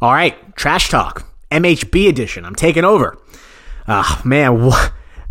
All right, trash talk, MHB edition. I'm taking over. Ah, man, wha-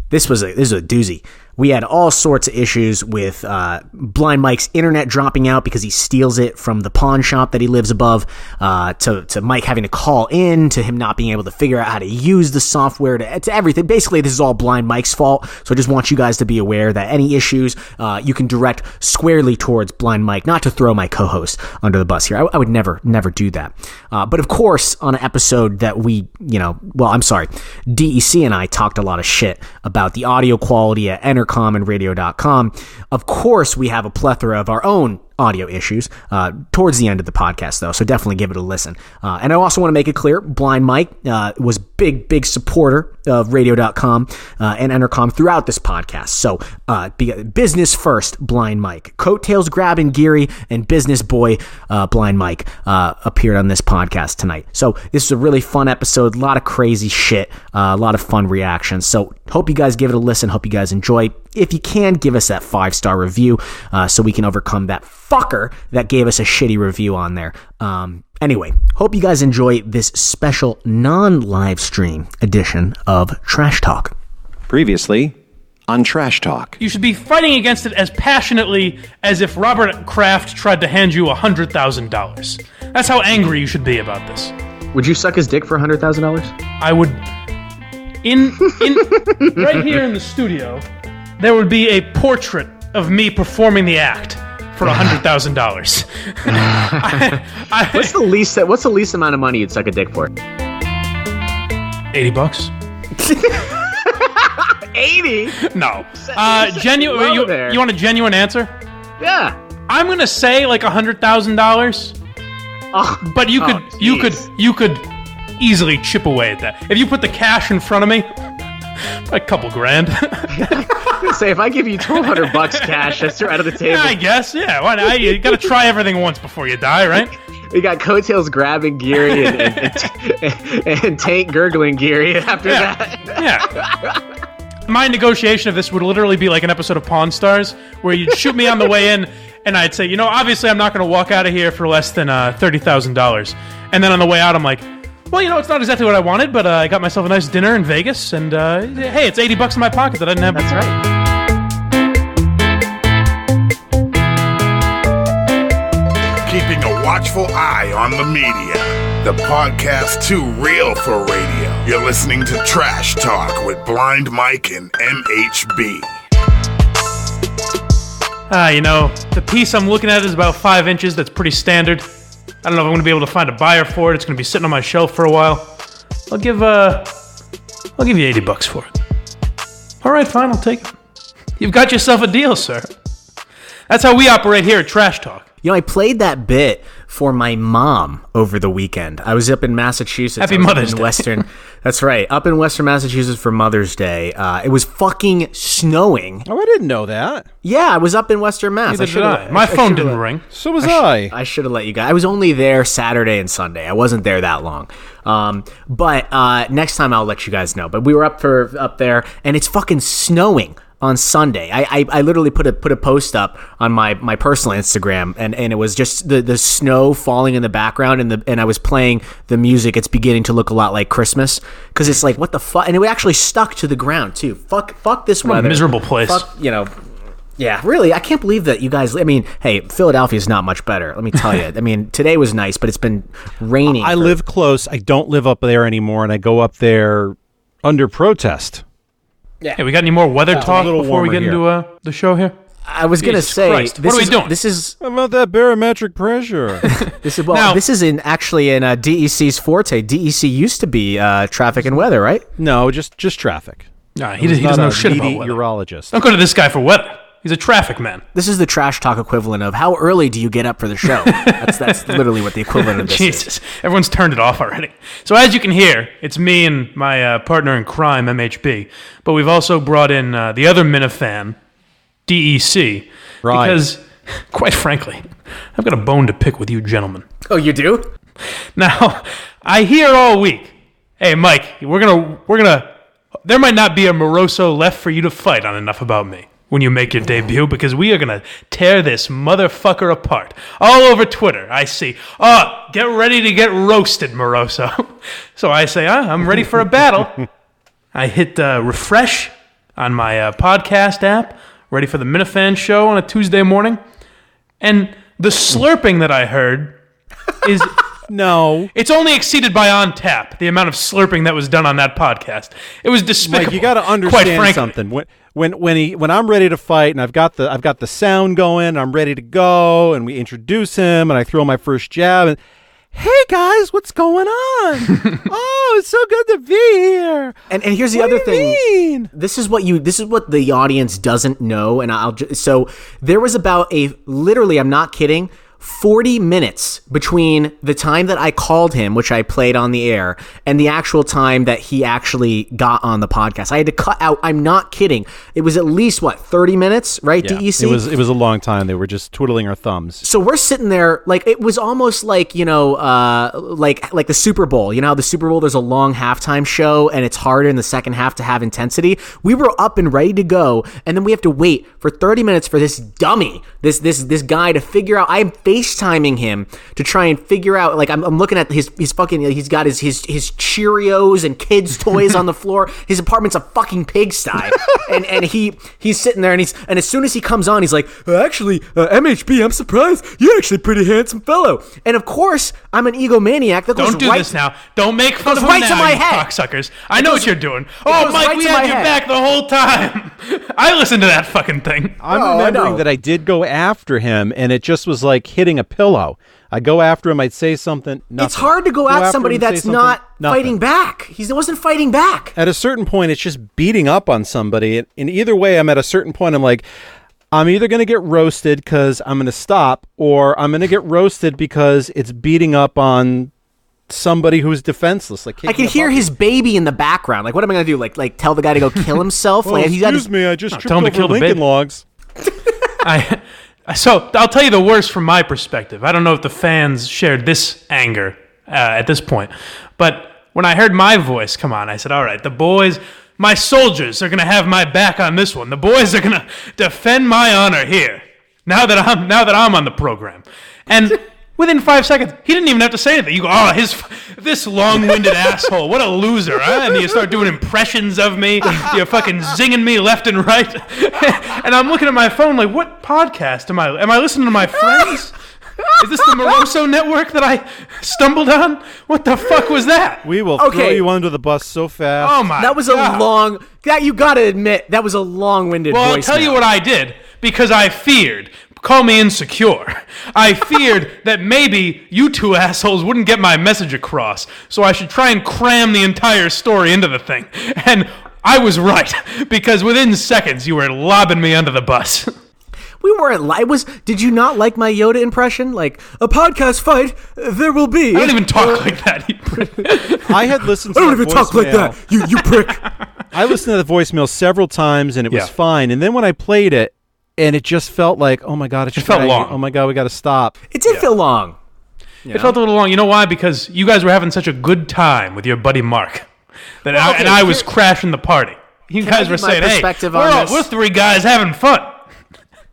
this was a this was a doozy. We had all sorts of issues with uh, Blind Mike's internet dropping out because he steals it from the pawn shop that he lives above. Uh, to to Mike having to call in, to him not being able to figure out how to use the software, to, to everything. Basically, this is all Blind Mike's fault. So I just want you guys to be aware that any issues uh, you can direct squarely towards Blind Mike, not to throw my co-host under the bus here. I, I would never never do that. Uh, but of course, on an episode that we, you know, well, I'm sorry, DEC and I talked a lot of shit about the audio quality at Entercom and Radio.com. Of course, we have a plethora of our own audio issues uh, towards the end of the podcast, though. So definitely give it a listen. Uh, and I also want to make it clear Blind Mike uh, was big, big supporter of radio.com uh, and Entercom throughout this podcast. So uh, business first, Blind Mike. Coattails grabbing Geary and business boy, uh, Blind Mike, appeared on this podcast tonight. So this is a really fun episode. A lot of crazy shit, a lot of fun reactions. So hope you guys give it a listen. Hope you guys enjoy. If you can, give us that five star review uh, so we can overcome that fucker that gave us a shitty review on there. Um, anyway, hope you guys enjoy this special non live stream edition of Trash Talk. Previously on Trash Talk. You should be fighting against it as passionately as if Robert Kraft tried to hand you a $100,000. That's how angry you should be about this. Would you suck his dick for a $100,000? I would in in right here in the studio there would be a portrait of me performing the act for $100,000. What's the least what's the least amount of money you'd suck a dick for? 80 bucks? 80? No. Uh genuine you, you want a genuine answer? Yeah. I'm going to say like $100,000. Oh, But you could Oh, you could you could easily chip away at that. If you put the cash in front of me, a couple grand. say if I give you 1200 bucks cash, that's out of the table. I guess, yeah. Why not? You got to try everything once before you die, right? We got coattails grabbing Geary and, and, and, and tank gurgling Geary after Yeah. that. Yeah. My negotiation of this would literally be like an episode of Pawn Stars, where you'd shoot me on the way in, and I'd say, you know, obviously I'm not going to walk out of here for less than uh, thirty thousand dollars, and then on the way out, I'm like. Well, you know, it's not exactly what I wanted, but uh, I got myself a nice dinner in Vegas, and uh, hey, it's eighty bucks in my pocket that I didn't have. That's right. Watchful eye on the media. The podcast too real for radio. You're listening to Trash Talk with Blind Mike and MHB. Ah, you know, the piece I'm looking at is about five inches. That's pretty standard. I don't know if I'm going to be able to find a buyer for it. It's going to be sitting on my shelf for a while. I'll give uh, I'll give you 80 bucks for it. All right, fine, I'll take it. You've got yourself a deal, sir. That's how we operate here at Trash Talk. You know, I played that bit for my mom over the weekend. I was up in Massachusetts. Happy I was up Mother's in Day. Western. That's right, up in Western Massachusetts for Mother's Day. Uh, it was fucking snowing. Oh, I didn't know that. Yeah, I was up in Western Mass. Neither did should've- I. My I phone should've didn't let- ring. So was I. I should have let you guys. I was only there Saturday and Sunday. I wasn't there that long. Um, but uh, next time I'll let you guys know. But we were up for up there, and it's fucking snowing on Sunday. I, I, I literally put a put a post up on my, my personal Instagram, and, and it was just the, the snow falling in the background, and the and I was playing the music. It's beginning to look a lot like Christmas because it's like what the fuck, and it actually stuck to the ground too. Fuck fuck this weather. miserable place. Fuck you know. Yeah, really, I can't believe that you guys. I mean, hey, Philadelphia is not much better. Let me tell you. I mean, today was nice, but it's been raining. I for- live close. I don't live up there anymore, and I go up there under protest. Hey, we got any more weather talk little before we warmer get into uh, the show here? I was gonna say, Christ, this what are we is, doing? This is How about that barometric pressure? this is well. Now- this is in actually in uh, DEC's forte. DEC used to be uh, traffic and weather, right? no, just just traffic. Nah, he, He's does, he doesn't know shit about meaty weather. urologist. Don't go to this guy for weather. He's a traffic man. This is the trash talk equivalent of how early do you get up for the show? that's that's literally what the equivalent of this is. Jesus, everyone's turned it off already. So as you can hear, it's me and my uh, partner in crime, MHB. But we've also brought in uh, the other Minifan, DEC, Right. because, quite frankly, I've got a bone to pick with you gentlemen. Oh, you do? Now, I hear all week, "Hey, Mike, we're gonna, we're gonna." There might not be a Moroso left for you to fight on enough about me. When you make your debut because we are going to tear this motherfucker apart. All over Twitter, I see, oh, get ready to get roasted, Moroso. so I say, ah, I'm ready for a battle. I hit uh, refresh on my uh, podcast app, ready for the Minifan show on a Tuesday morning. And the slurping that I heard is No, it's only exceeded by on tap the amount of slurping that was done on that podcast. It was despicable. Mike, you got to understand frankly. something. When when when he when I'm ready to fight and I've got the I've got the sound going, I'm ready to go, and we introduce him, and I throw my first jab, and hey guys, what's going on? oh, it's so good to be here. And and here's the What other do you thing. mean? This is what you this is what the audience doesn't know and I'll just so there was about a literally I'm not kidding 40 minutes between the time that I called him, which I played on the air, and the actual time that he actually got on the podcast. I had to cut out. I'm not kidding. It was at least what 30 minutes, right? Yeah, DEC. it was it was a long time. They were just twiddling our thumbs. So we're sitting there like it was almost like you know, uh, like like the Super Bowl. You know, the Super Bowl there's a long halftime show and it's harder in the second half to have intensity. We were up and ready to go, and then we have to wait for 30 minutes for this dummy, this this this guy to figure out. I'm FaceTiming him to try and figure out. Like I'm, I'm looking at his his fucking. He's got his his his Cheerios and kids toys on the floor. His apartment's a fucking pigsty, and and he he's sitting there and he's and as soon as he comes on, he's like, "Uh, actually, uh, MHB, I'm surprised. You're actually a pretty handsome fellow. And of course, I'm an egomaniac. That goes Don't do right this now. Don't make fun of him right to now, my you head. cocksuckers. I It know goes- what you're doing. Oh, Mike, right we had my your head. back the whole time. I listened to that fucking thing. I'm Oh, remembering know. that I did go after him, and it just was like hitting a pillow. I go after him, I'd say something. Nothing. It's hard to go, at somebody that's not nothing. fighting back. He wasn't fighting back. At a certain point, it's just beating up on somebody. And in either way, I'm at a certain point, I'm like, I'm either going to get roasted because I'm going to stop, or I'm going to get roasted because it's beating up on somebody who's defenseless. Like I can hear his baby in the background. Like, what am I gonna do? Like, like tell the guy to go kill himself? Oh, like, he's excuse his, me, I just tell tripped him to over kill the Lincoln baby. logs. I so I'll tell you the worst from my perspective. I don't know if the fans shared this anger uh, at this point, but when I heard my voice come on, I said, "All right, the boys." My soldiers are gonna have my back on this one. The boys are gonna defend my honor here. Now that I'm now that I'm on the program, and within five seconds, he didn't even have to say anything. You go, oh, his this long-winded asshole, what a loser, huh? And you start doing impressions of me. You're fucking zinging me left and right, and I'm looking at my phone like, what podcast am I? Am I listening to my friends? Is this the Moroso network that I stumbled on? What the fuck was that? We will throw Okay. you under the bus so fast. Oh my! that was a God. long. That you gotta admit, that was a long-winded. Well, I'll tell you what I did because I feared. Call me insecure. I feared that maybe you two assholes wouldn't get my message across, so I should try and cram the entire story into the thing. And I was right because within seconds you were lobbing me under the bus. We weren't. li- It was. Did you not like my Yoda impression? Like a podcast fight, uh, there will be. I don't even talk like that. prick. I had listened to I don't that even talk like that. You, you prick. I listened to the voicemail several times and it was fine. And then when I played it, and it just felt like, oh my god, it's felt dragging. long. Oh my god, we got to stop. It did feel long. It felt a little long. You know why? Because you guys were having such a good time with your buddy Mark, that I, okay, and I was crashing the party. You guys were saying, "Hey, perspective we're, on all, we're three guys having fun.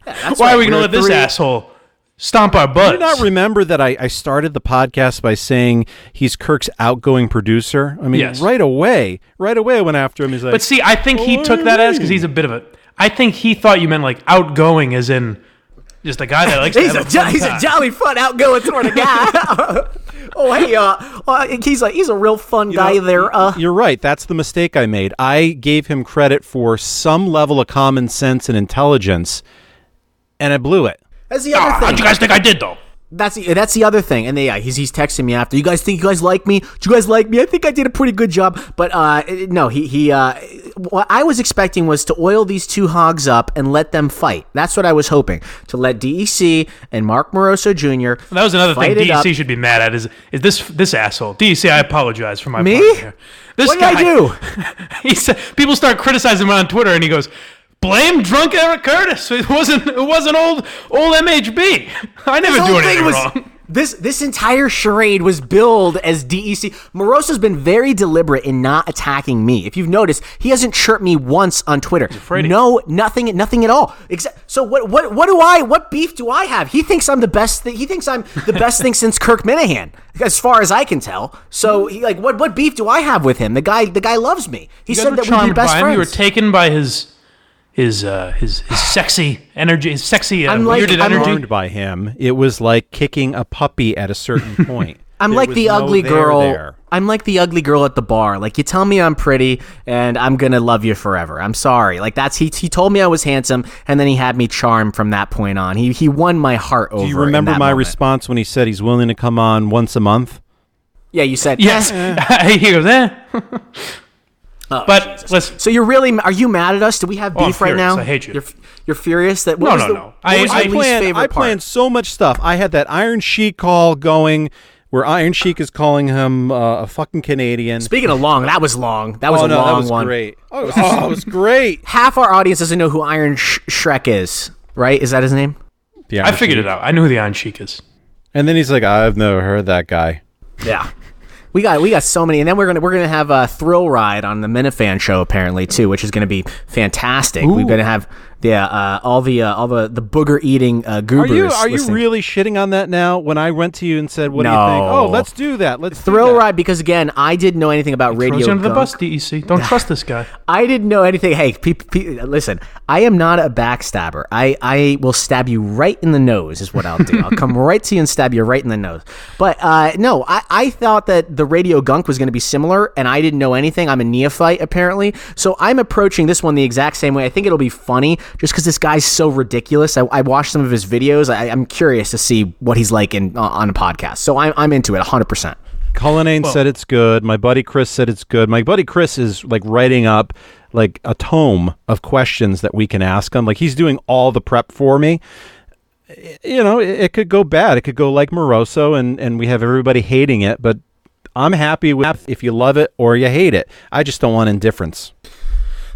That's Why right, are we going to we're let this three- asshole stomp our Do you not remember that I, I started the podcast by saying he's Kirk's outgoing producer? I mean, Yes. right away, right away I went after him. He's like, but see, I think he took that as because he's a bit of a. I think he thought you meant like outgoing, as in just a guy that likes He's to a have a, jo- fun he's a jolly fun, outgoing sort of guy. oh hey, uh, uh, he's a he's a real fun guy know, there. Uh, You're right. That's the mistake I made. I gave him credit for some level of common sense and intelligence, and I blew it. that's the Ah, other how'd thing. you guys think I did though? That's the, that's the other thing. And they, yeah, he's he's texting me after. You guys think you guys like me? Do you guys like me? I think I did a pretty good job. But uh, no, he he. Uh, what I was expecting was to oil these two hogs up and let them fight. That's what I was hoping to let DEC and Mark Moroso Jr. That was another thing it up. DEC should be mad at. Is is this this asshole? DEC, I apologize for my Me? here. This What did I do? he said people start criticizing him on Twitter, and he goes, "Blame drunk Eric Curtis. It wasn't. It wasn't old old MHB. I never do anything was wrong." This this entire charade was billed as DEC. Moroso's been very deliberate in not attacking me. If you've noticed, he hasn't chirped me once on Twitter. No, nothing, nothing at all. Except, so what? What? What do I? What beef do I have? He thinks I'm the best. Thing, he thinks I'm the best thing since Kirk Minihane, as far as I can tell. So he like, what? What beef do I have with him? The guy, the guy loves me. He You said that we'd be best him. friends. You were taken by his his uh, his his sexy energy, his sexy uh, I'm like- weirded I'm energy. Charmed by him. It was like kicking a puppy at a certain point. I'm There like was the no ugly there girl. there. I'm like the ugly girl at the bar. Like you tell me I'm pretty and I'm gonna love you forever. I'm sorry. Like that's he. He told me I was handsome and then he had me charmed from that point on. He he won my heart over. Do you in remember that my moment. response when he said he's willing to come on once a month? Yeah, you said Yes, "Eh." he goes, eh. But listen, So you're really are you mad at us? Do we have Oh, beef right now? I hate you. You're, you're furious that what No, was no, the, no. What I- was I your least planned, favorite I part? planned so much stuff. I had that Iron Sheik call going where Iron Sheik is calling him uh, a fucking Canadian. Speaking of long, that was long. That was oh a no, long that was one. great. Oh, it was, oh, it was great. Half our audience doesn't know who Iron Sh- Shrek is. Right? Is that his name? The I figured Sheik. it out. I knew who the Iron Sheik is. And then he's like, I've never heard that guy. Yeah. We got we got so many, and then we're gonna we're gonna have a thrill ride on the Minifan show apparently too, which is gonna be fantastic. We're gonna have yeah uh, all the uh, all the the booger eating uh, Are you are you really shitting on that now? When I went to you and said, "What do you think?" Oh, let's do that. Let's do thrill that. ride? Because again, I didn't know anything about radio. Throws you under the bus, DEC. Don't trust this guy. I didn't know anything. Hey, pe- pe- listen, I am not a backstabber. I, I will stab you right in the nose, is what I'll do. I'll come right to you and stab you right in the nose. But uh, no, I, I thought that the radio gunk was going to be similar, and I didn't know anything. I'm a neophyte, apparently. So I'm approaching this one the exact same way. I think it'll be funny just because this guy's so ridiculous. I, I watched some of his videos. I, I'm curious to see what he's like in uh, on a podcast. So I'm, I'm into it 100%. Cullinane said it's good. My buddy Chris said it's good. My buddy Chris is like writing up like a tome of questions that we can ask him. Like he's doing all the prep for me. You know, it, it could go bad. It could go like Moroso, and and we have everybody hating it. But I'm happy with if you love it or you hate it. I just don't want indifference.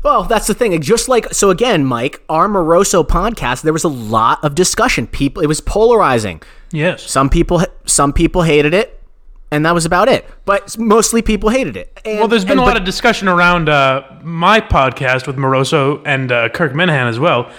Well, that's the thing. Just like so, again, Mike, our Moroso podcast, there was a lot of discussion. People, it was polarizing. Yes. Some people, some people hated it, and that was about it. But mostly people hated it. And, Well, there's been and- a lot but- of discussion around uh, my podcast with Moroso and uh, Kirk Minihane as well.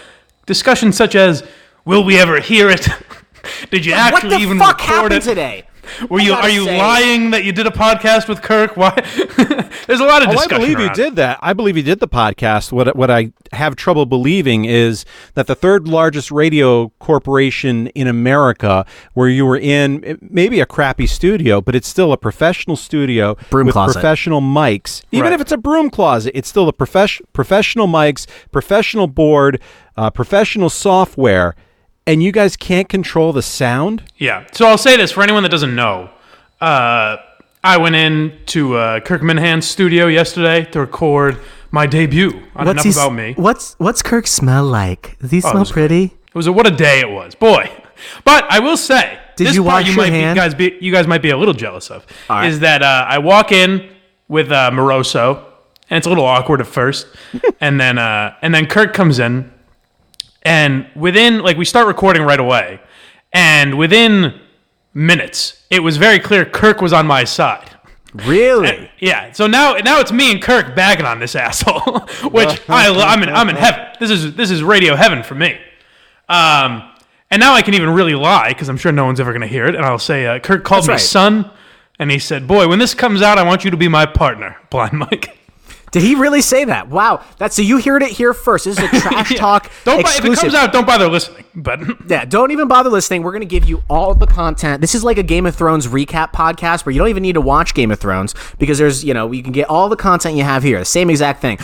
Discussions such as, "Will we ever hear it? Did you What actually the even fuck record happened it? today? Were you are you say- lying that you did a podcast with Kirk? Why? there's a lot of Oh, I believe he around it. did that. I believe he did the podcast. What what I have trouble believing is that the third largest radio corporation in America, where you were in maybe a crappy studio, but it's still a professional studio Broom with closet. professional mics. Even Right. if it's a broom closet, it's still a profes- professional mics, professional board, uh, professional software, and you guys can't control the sound. Yeah. So I'll say this for anyone that doesn't know. Uh, I went in to uh, Kirk Minihane's studio yesterday to record my debut on Enough he About Me. What's what's Kirk smell like? Does he smell was pretty? It was a, what a day it was, boy. But I will say, Did this you part wash you your might hand? Be, guys be, you guys might be a little jealous of right. is that uh, I walk in with uh, Moroso, and it's a little awkward at first, and then uh, and then Kirk comes in, and within like we start recording right away, and within minutes it was very clear Kirk was on my side. Really? Yeah. So now, now it's me and Kirk bagging on this asshole, which I, I'm in, I'm in heaven. This is this is radio heaven for me. Um, and now I can even really lie because I'm sure no one's ever going to hear it. And I'll say, uh, Kirk called That's me right. son, and he said, "Boy, when this comes out, I want you to be my partner, Blind Mike." Did he really say that? Wow. That's so you heard it here first. This is a trash Yeah. talk Don't bu- if it comes out, don't bother listening. But Yeah, don't even bother listening. We're going to give you all the content. This is like a Game of Thrones recap podcast where you don't even need to watch Game of Thrones because there's, you know, you can get all the content you have here. The same exact thing.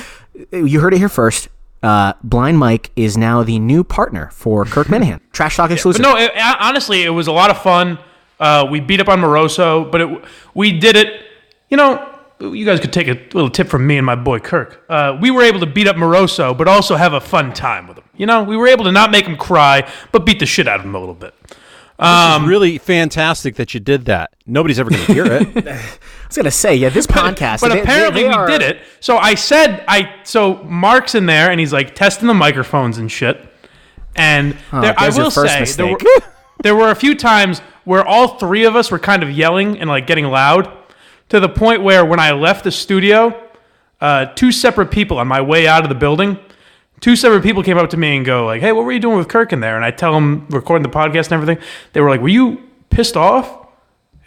You heard it here first. Uh, Blind Mike is now the new partner for Kirk Minihane. Trash Talk exclusive. no, it, honestly, it was a lot of fun. Uh, we beat up on Moroso, but it, we did it. You know, you guys could take a little tip from me and my boy Kirk. Uh, we were able to beat up Moroso, but also have a fun time with him. You know, we were able to not make him cry, but beat the shit out of him a little bit. it's really fantastic that you did that. Nobody's ever going to hear it. I was going to say, yeah, this podcast. Is But they- they- apparently they we are- did it. So I said I. So Mark's in there and he's like testing the microphones and shit. And there, I will say there were, there were a few times where all three of us were kind of yelling and like getting loud to the point where when I left the studio, uh, two separate people on my way out of the building, two separate people came up to me and go like, "Hey, what were you doing with Kirk in there?" And I tell them recording the podcast and everything. They were like, "Were you pissed off?"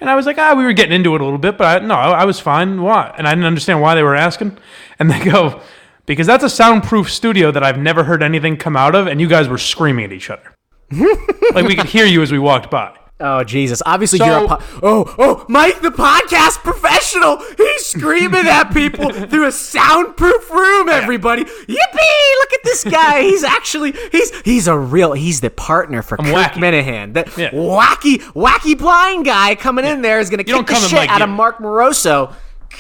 And I was like, "Ah, we were getting into it a little bit, but I, no, I, I was fine. Why?" And I didn't understand why they were asking. And they go, "Because that's a soundproof studio that I've never heard anything come out of, and you guys were screaming at each other." like we could hear you as we walked by. Oh Jesus! Obviously, So- you're a po- oh oh Mike, the podcast professional. He's screaming at people through a soundproof room. Everybody, yippee! Look at this guy. He's actually he's he's a real he's the partner for Kirk wacky. Minihane. That Yeah. wacky wacky blind guy coming in there is gonna kick the shit like out of. Mark Moroso.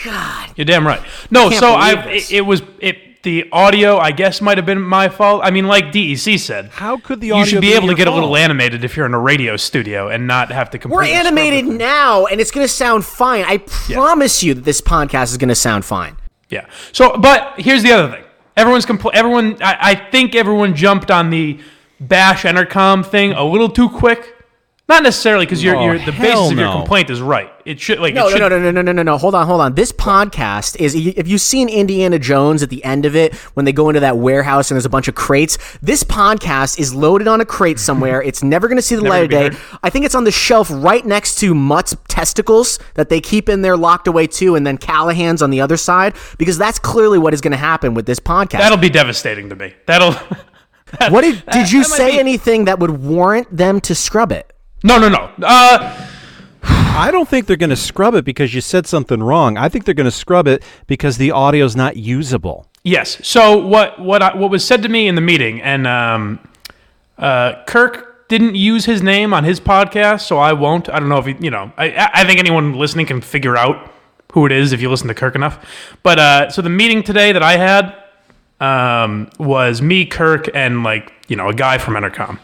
God, You're damn right. No, Can't so I it, it was it the audio I guess might have been my fault. I mean, like DEC said, How could the audio? you should be be able to get a little animated if you're in a radio studio and not have to completely we're animated now, and it's gonna sound fine. I promise you that this podcast is gonna sound fine. Yeah. So, but here's the other thing. Everyone's compl- everyone. I, I think everyone jumped on the bash Entercom thing a little too quick. Not necessarily because you're, Oh, you're the hell basis of your complaint is right. It should like No, it should, no, no, no, no, no, no, no. Hold on, hold on. This podcast is. If you've seen Indiana Jones at the end of it, when they go into that warehouse and there's a bunch of crates, this podcast is loaded on a crate somewhere. It's never going to see the light of day. heard. I think it's on the shelf right next to Mutt's testicles that they keep in there locked away too, and then Callahan's on the other side because that's clearly what is going to happen with this podcast. That'll be devastating to me. That'll. what did did you that might say be- anything that would warrant them to scrub it? No, no, no. Uh, I don't think they're going to scrub it because you said something wrong. I think they're going to scrub it because the audio's not usable. Yes. So what what I, what was said to me in the meeting, and um, uh, Kirk didn't use his name on his podcast, so I won't. I don't know if he, you know. I I I think anyone listening can figure out who it is if you listen to Kirk enough. But uh, so the meeting today that I had um, was me, Kirk, and like you know a guy from Entercom,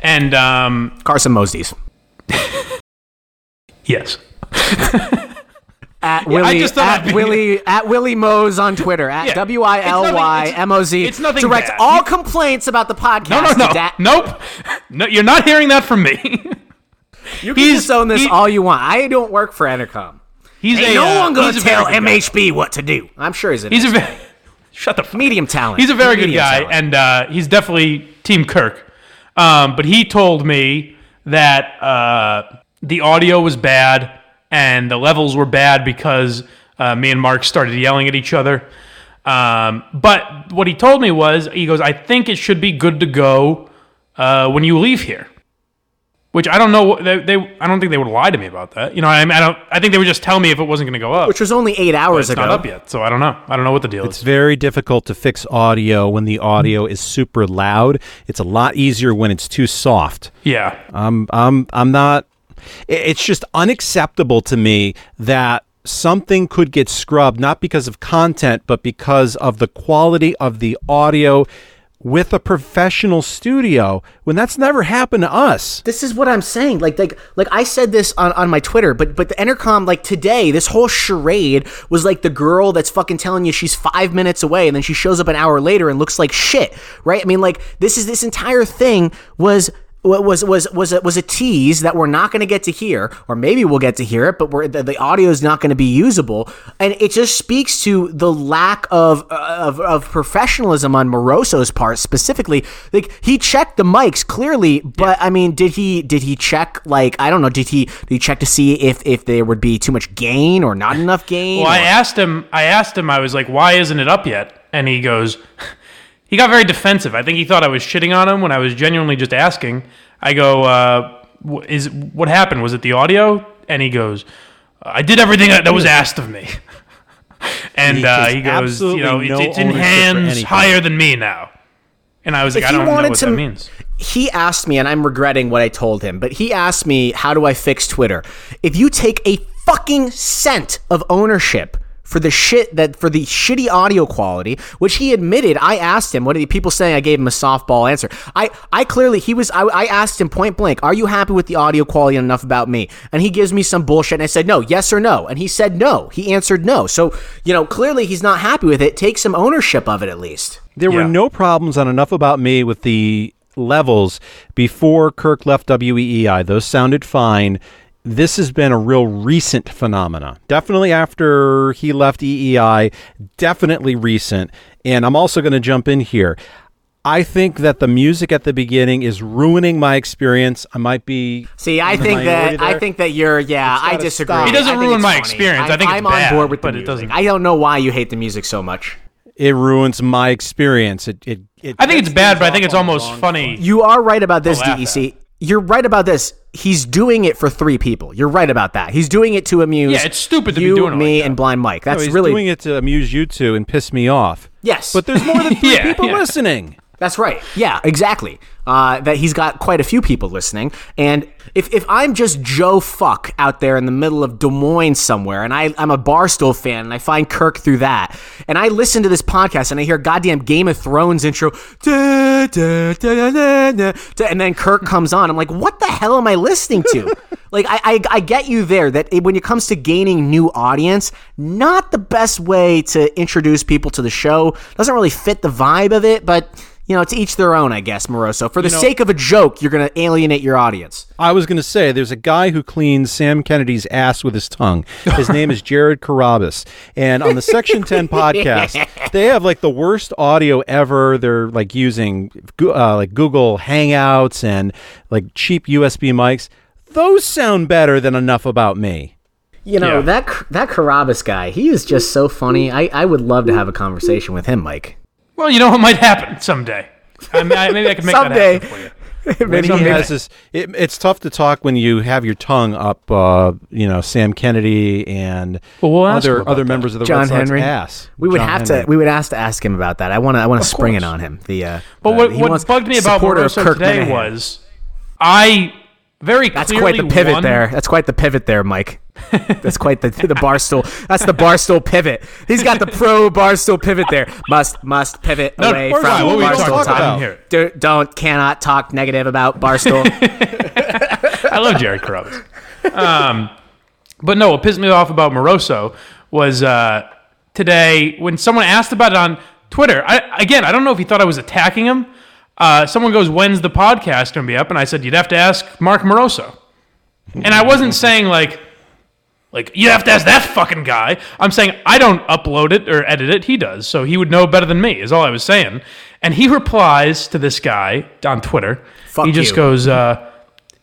and um, Carson Mosey's. yes. At I Willie, just thought I'd at be- Willie, at Willie Mose on Twitter at W I L Y M O Z. It's nothing Direct bad. all complaints about the podcast. No, no, no, Da- nope. No, you're not hearing that from me. You can He's- disown this he- all you want. I don't work for Entercom. He's Ain't a, no uh, one gonna tell very good guy. MHB what to do. I'm sure he's a He's a very, shut the fuck. medium talent. He's a very good guy, talent. and uh, he's definitely Team Kirk. Um, but he told me that uh, the audio was bad and the levels were bad because uh, me and Mark started yelling at each other. Um, but what he told me was, he goes, "I think it should be good to go uh, when you leave here." Which I don't know. They, they I don't think they would lie to me about that. You know, I, mean, I don't. I think they would just tell me if it wasn't going to go up. which was only eight But hours it's ago. not up yet, so I don't know. I don't know what the deal It's is. very difficult to fix audio when the audio mm-hmm. is super loud. It's a lot easier when it's too soft. Yeah, I'm I'm I'm not it's just unacceptable to me that something could get scrubbed not because of content but because of the quality of the audio with a professional studio when that's never happened to us. This is what I'm saying. Like, like, like I said this on, on my Twitter, but but the Entercom, like today, this whole charade was like the girl that's fucking telling you she's five minutes away, and then she shows up an hour later and looks like shit, right? I mean, like this is this entire thing was. Was was was a, was a tease that we're not going to get to hear, or maybe we'll get to hear it, but we're, the, the audio is not going to be usable, and it just speaks to the lack of, uh, of of professionalism on Moroso's part specifically. Like he checked the mics clearly, but I mean, did he did he check like I don't know? Did he did he check to see if if there would be too much gain or not enough gain? Well, I asked him. I asked him. I was like, "Why isn't it up yet?" And he goes, he got very defensive. I think he thought I was shitting on him when I was genuinely just asking. I go, uh, "Is what happened? Was it the audio?" And he goes, "I did everything that was asked of me." and He uh, he goes, "You know, it's, no it's in hands higher than me now." And I was like, If "I he don't know wanted what to- that means." he asked me, and I'm regretting what I told him, but he asked me, How do I fix Twitter? If you take a fucking cent of ownership for the shit that for the shitty audio quality, which he admitted, I asked him, what are the people saying I gave him a softball answer? I, I clearly he was I, I asked him point blank, are you happy with the audio quality on enough about me? And he gives me some bullshit and I said, No, yes or no. And he said no. He answered no. So, you know, clearly he's not happy with it. Take some ownership of it at least. There were no problems on enough about me with the levels before Kirk left WEEI. Those sounded fine. This has been a real recent phenomena. Definitely after he left EEI, definitely recent. And I'm also going to jump in here. I think that the music at the beginning is ruining my experience. I might be See, I think minority that I think that you're yeah. I disagree. stop. It doesn't ruin my funny. experience. I I'm, think I'm on bad, board with but the it doesn't- I don't know why you hate the music so much. it ruins my experience. It, it, it I think it's bad, but I think it's almost wrong funny. You are right about this, laugh DEC. You're right about this. He's doing it for three people. You're right about that. He's doing it to amuse. Yeah, it's stupid to be doing it me, like and Blind Mike. No, That's he's really doing it to amuse you two and piss me off. yes. But there's more than three Yeah, people yeah. listening. That's right. Yeah, exactly. Uh, that he's got quite a few people listening. And if, if I'm just Joe Fuck out there in the middle of Des Moines somewhere, and I, I'm a Barstool fan, and I find Kirk through that, and I listen to this podcast, and I hear goddamn Game of Thrones intro, da, da, da, and then Kirk comes on, I'm like, what the hell am I listening to? like, I, I, I get you there that when it comes to gaining new audience, not the best way to introduce people to the show. Doesn't really fit the vibe of it, but you know, it's each their own, I guess, Moroso. For the sake of a joke, you're going to alienate your audience. I was going to say there's a guy who cleans Sam Kennedy's ass with his tongue. His name is Jared Carrabis. And on the Section 10 podcast, they have like the worst audio ever. They're like using uh, like Google Hangouts and like cheap USB mics. Those sound better than enough about me. You know, Yeah. that that Carrabis guy, he is just so funny. I, I would love to have a conversation with him, Mike. Well, you know what might happen someday. I mean, I, maybe I can make Someday. that happen for you. When he Someday. has this, it, it's tough to talk when you have your tongue up. Uh, you know, Sam Kennedy and Well, we'll other other that. members of the John Red Sox Henry. ass. We would John have Henry. to. We would ask to ask him about that. I want to. I want to spring it on him. The. Uh, But uh, what, what bugged me about supporter of Moroso Kirk today Minihane. was I very That's quite the pivot won. there. That's quite the pivot there, Mike. That's quite the the barstool. That's the barstool pivot. He's got the pro barstool pivot there. Must must pivot No, away from that? What were you talking barstool time. Do, don't cannot talk negative about barstool. I love jerry Carrabis. Um, but no, what pissed me off about Moroso was uh, today when someone asked about it on Twitter. I, again, I don't know if he thought I was attacking him. Uh, someone goes, "When's the podcast going to be up?" And I said, "You'd have to ask Mark Moroso." And I wasn't saying like, like you have to ask that fucking guy. I'm saying I don't upload it or edit it. He does, so he would know better than me. Is all I was saying. And he replies to this guy on Twitter. Fuck he just you. goes, uh,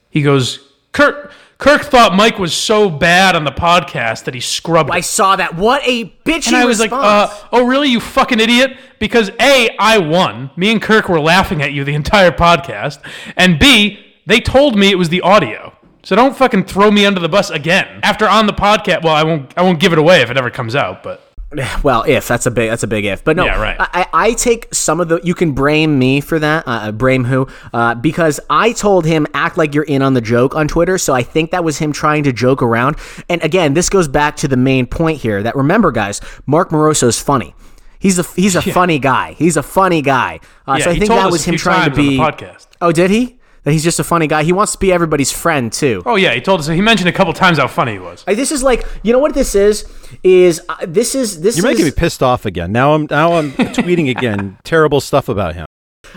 he goes, Kirk. Kirk thought Mike was so bad on the podcast that he scrubbed I it. saw that. What a bitchy And I was like, uh, "Oh, really, you fucking idiot!" Because a, I won. Me and Kirk were laughing at you the entire podcast, and b, they told me it was the audio. So don't fucking throw me under the bus again. After on the podcast, well, I won't. I won't give it away if it ever comes out. But Well, if that's a big that's a big if, but no, Yeah, right. I, I take some of the. You can blame me for that. Uh, blame who? Uh, because I told him act like you're in on the joke on Twitter. So I think that was him trying to joke around. And again, this goes back to the main point here. That remember, guys, Mark Moroso is funny. He's a he's a funny guy. He's a funny guy. Uh, yeah, so I think that was him trying to times on the be. podcast. Oh, did he? That he's just a funny guy. He wants to be everybody's friend too. Oh yeah, he told us. He mentioned a couple times how funny he was. Uh, This is like you know what this is is uh, this is this You're is making me pissed off again. Now I'm now I'm tweeting again terrible stuff about him.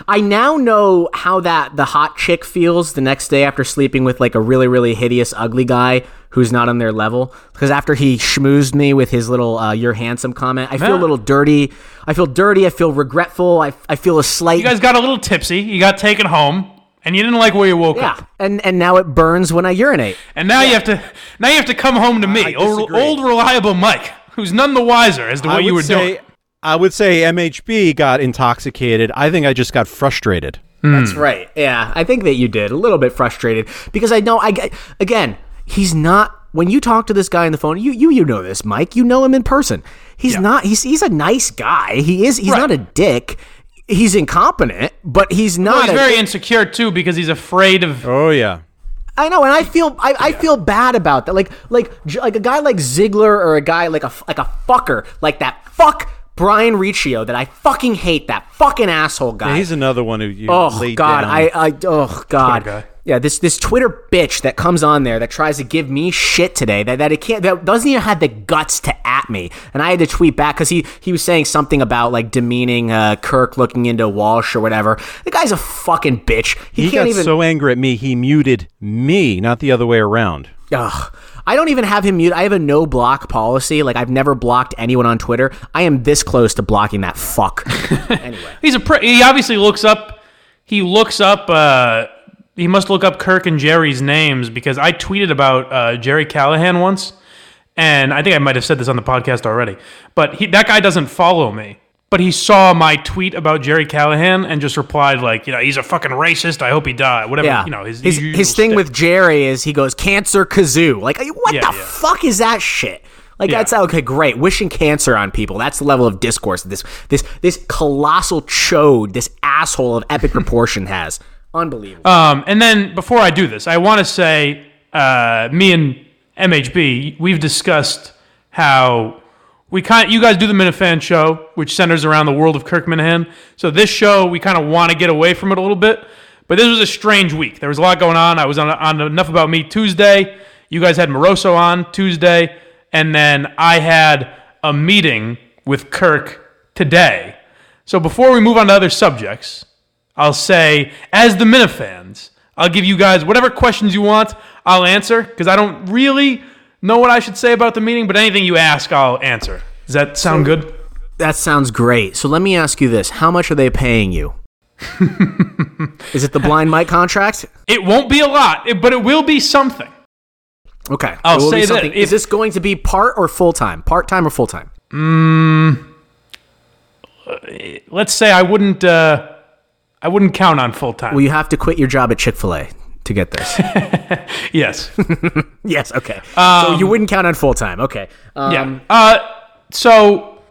I now know how that the hot chick feels the next day after sleeping with like a really really hideous ugly guy who's not on their level because after he schmoozed me with his little uh, "you're handsome" comment, I feel a little dirty. I feel dirty. I feel regretful. I, I feel a slight You guys got a little tipsy. You got taken home, and you didn't like where you woke yeah, up. and and now it burns when I urinate. And now you have to. Now you have to come home to me, old, disagree. old reliable Mike, who's none the wiser as to I what you would were say doing. I would say MHB got intoxicated. I think I just got frustrated. That's hmm. right. Yeah, I think that you did a little bit frustrated because I know I get- again he's not. When you talk to this guy on the phone, you you you know this, Mike. You know him in person. He's not. He's he's a nice guy. He is. He's Right. not a dick. He's incompetent, but he's not. Well, he's a- very insecure too because he's afraid of. Oh yeah. I know, and I feel I, I feel bad about that. Like like like a guy like Ziggler or a guy like a like a fucker like that fuck Brian Riccio that I fucking hate that fucking asshole guy. He's another one who you oh laid God, down. I I oh God. Guy. Yeah, this this Twitter bitch that comes on there that tries to give me shit today that, that it can't that doesn't even have the guts to at me, and I had to tweet back because he he was saying something about like demeaning uh, Kirk looking into Walsh or whatever. The guy's a fucking bitch. He, He, can't got even. so angry at me, he muted me, not the other way around. Ugh. I don't even have him mute. I have a no block policy. Like I've never blocked anyone on Twitter. I am this close to blocking that fuck. anyway, He's a pre- he obviously looks up he looks up uh he must look up Kirk and Jerry's names because I tweeted about uh, Gerry Callahan once and I think I might have said this on the podcast already. But he, that guy doesn't follow me. But he saw my tweet about Gerry Callahan and just replied like, you know, he's a fucking racist. I hope he die. Whatever, yeah. you know, his his, his thing shtick. with Jerry is he goes cancer kazoo. Like what Yeah, the yeah. fuck is that shit? Like Yeah. that's okay, great. Wishing cancer on people. That's the level of discourse this this this colossal chode, this asshole of epic proportion has. Unbelievable. Um, and then before I do this, I want to say, uh, me and MHB, we've discussed how we kind, you guys do the Minifan show, which centers around the world of Kirk Minihane. So this show, we kind of want to get away from it a little bit. But this was a strange week. There was a lot going on. I was on, on enough about me Tuesday. You guys had Moroso on Tuesday, and then I had a meeting with Kirk today. So before we move on to other subjects, I'll say, as the Minifans, I'll give you guys whatever questions you want, I'll answer, because I don't really know what I should say about the meeting, but anything you ask, I'll answer. Does that sound good? that sounds great. So let me ask you this: How much are they paying you? is it the blind Mike contract? It won't be a lot, but it will be something. Okay, I'll It will be say that if- is this going to be part or full time? Part time or full time? Let's say I wouldn't, uh, I wouldn't count on full time. Well, you have to quit your job at Chick Fil A to get this. yes. yes. Okay. so you wouldn't count on full time. Okay. Um, yeah. Uh, so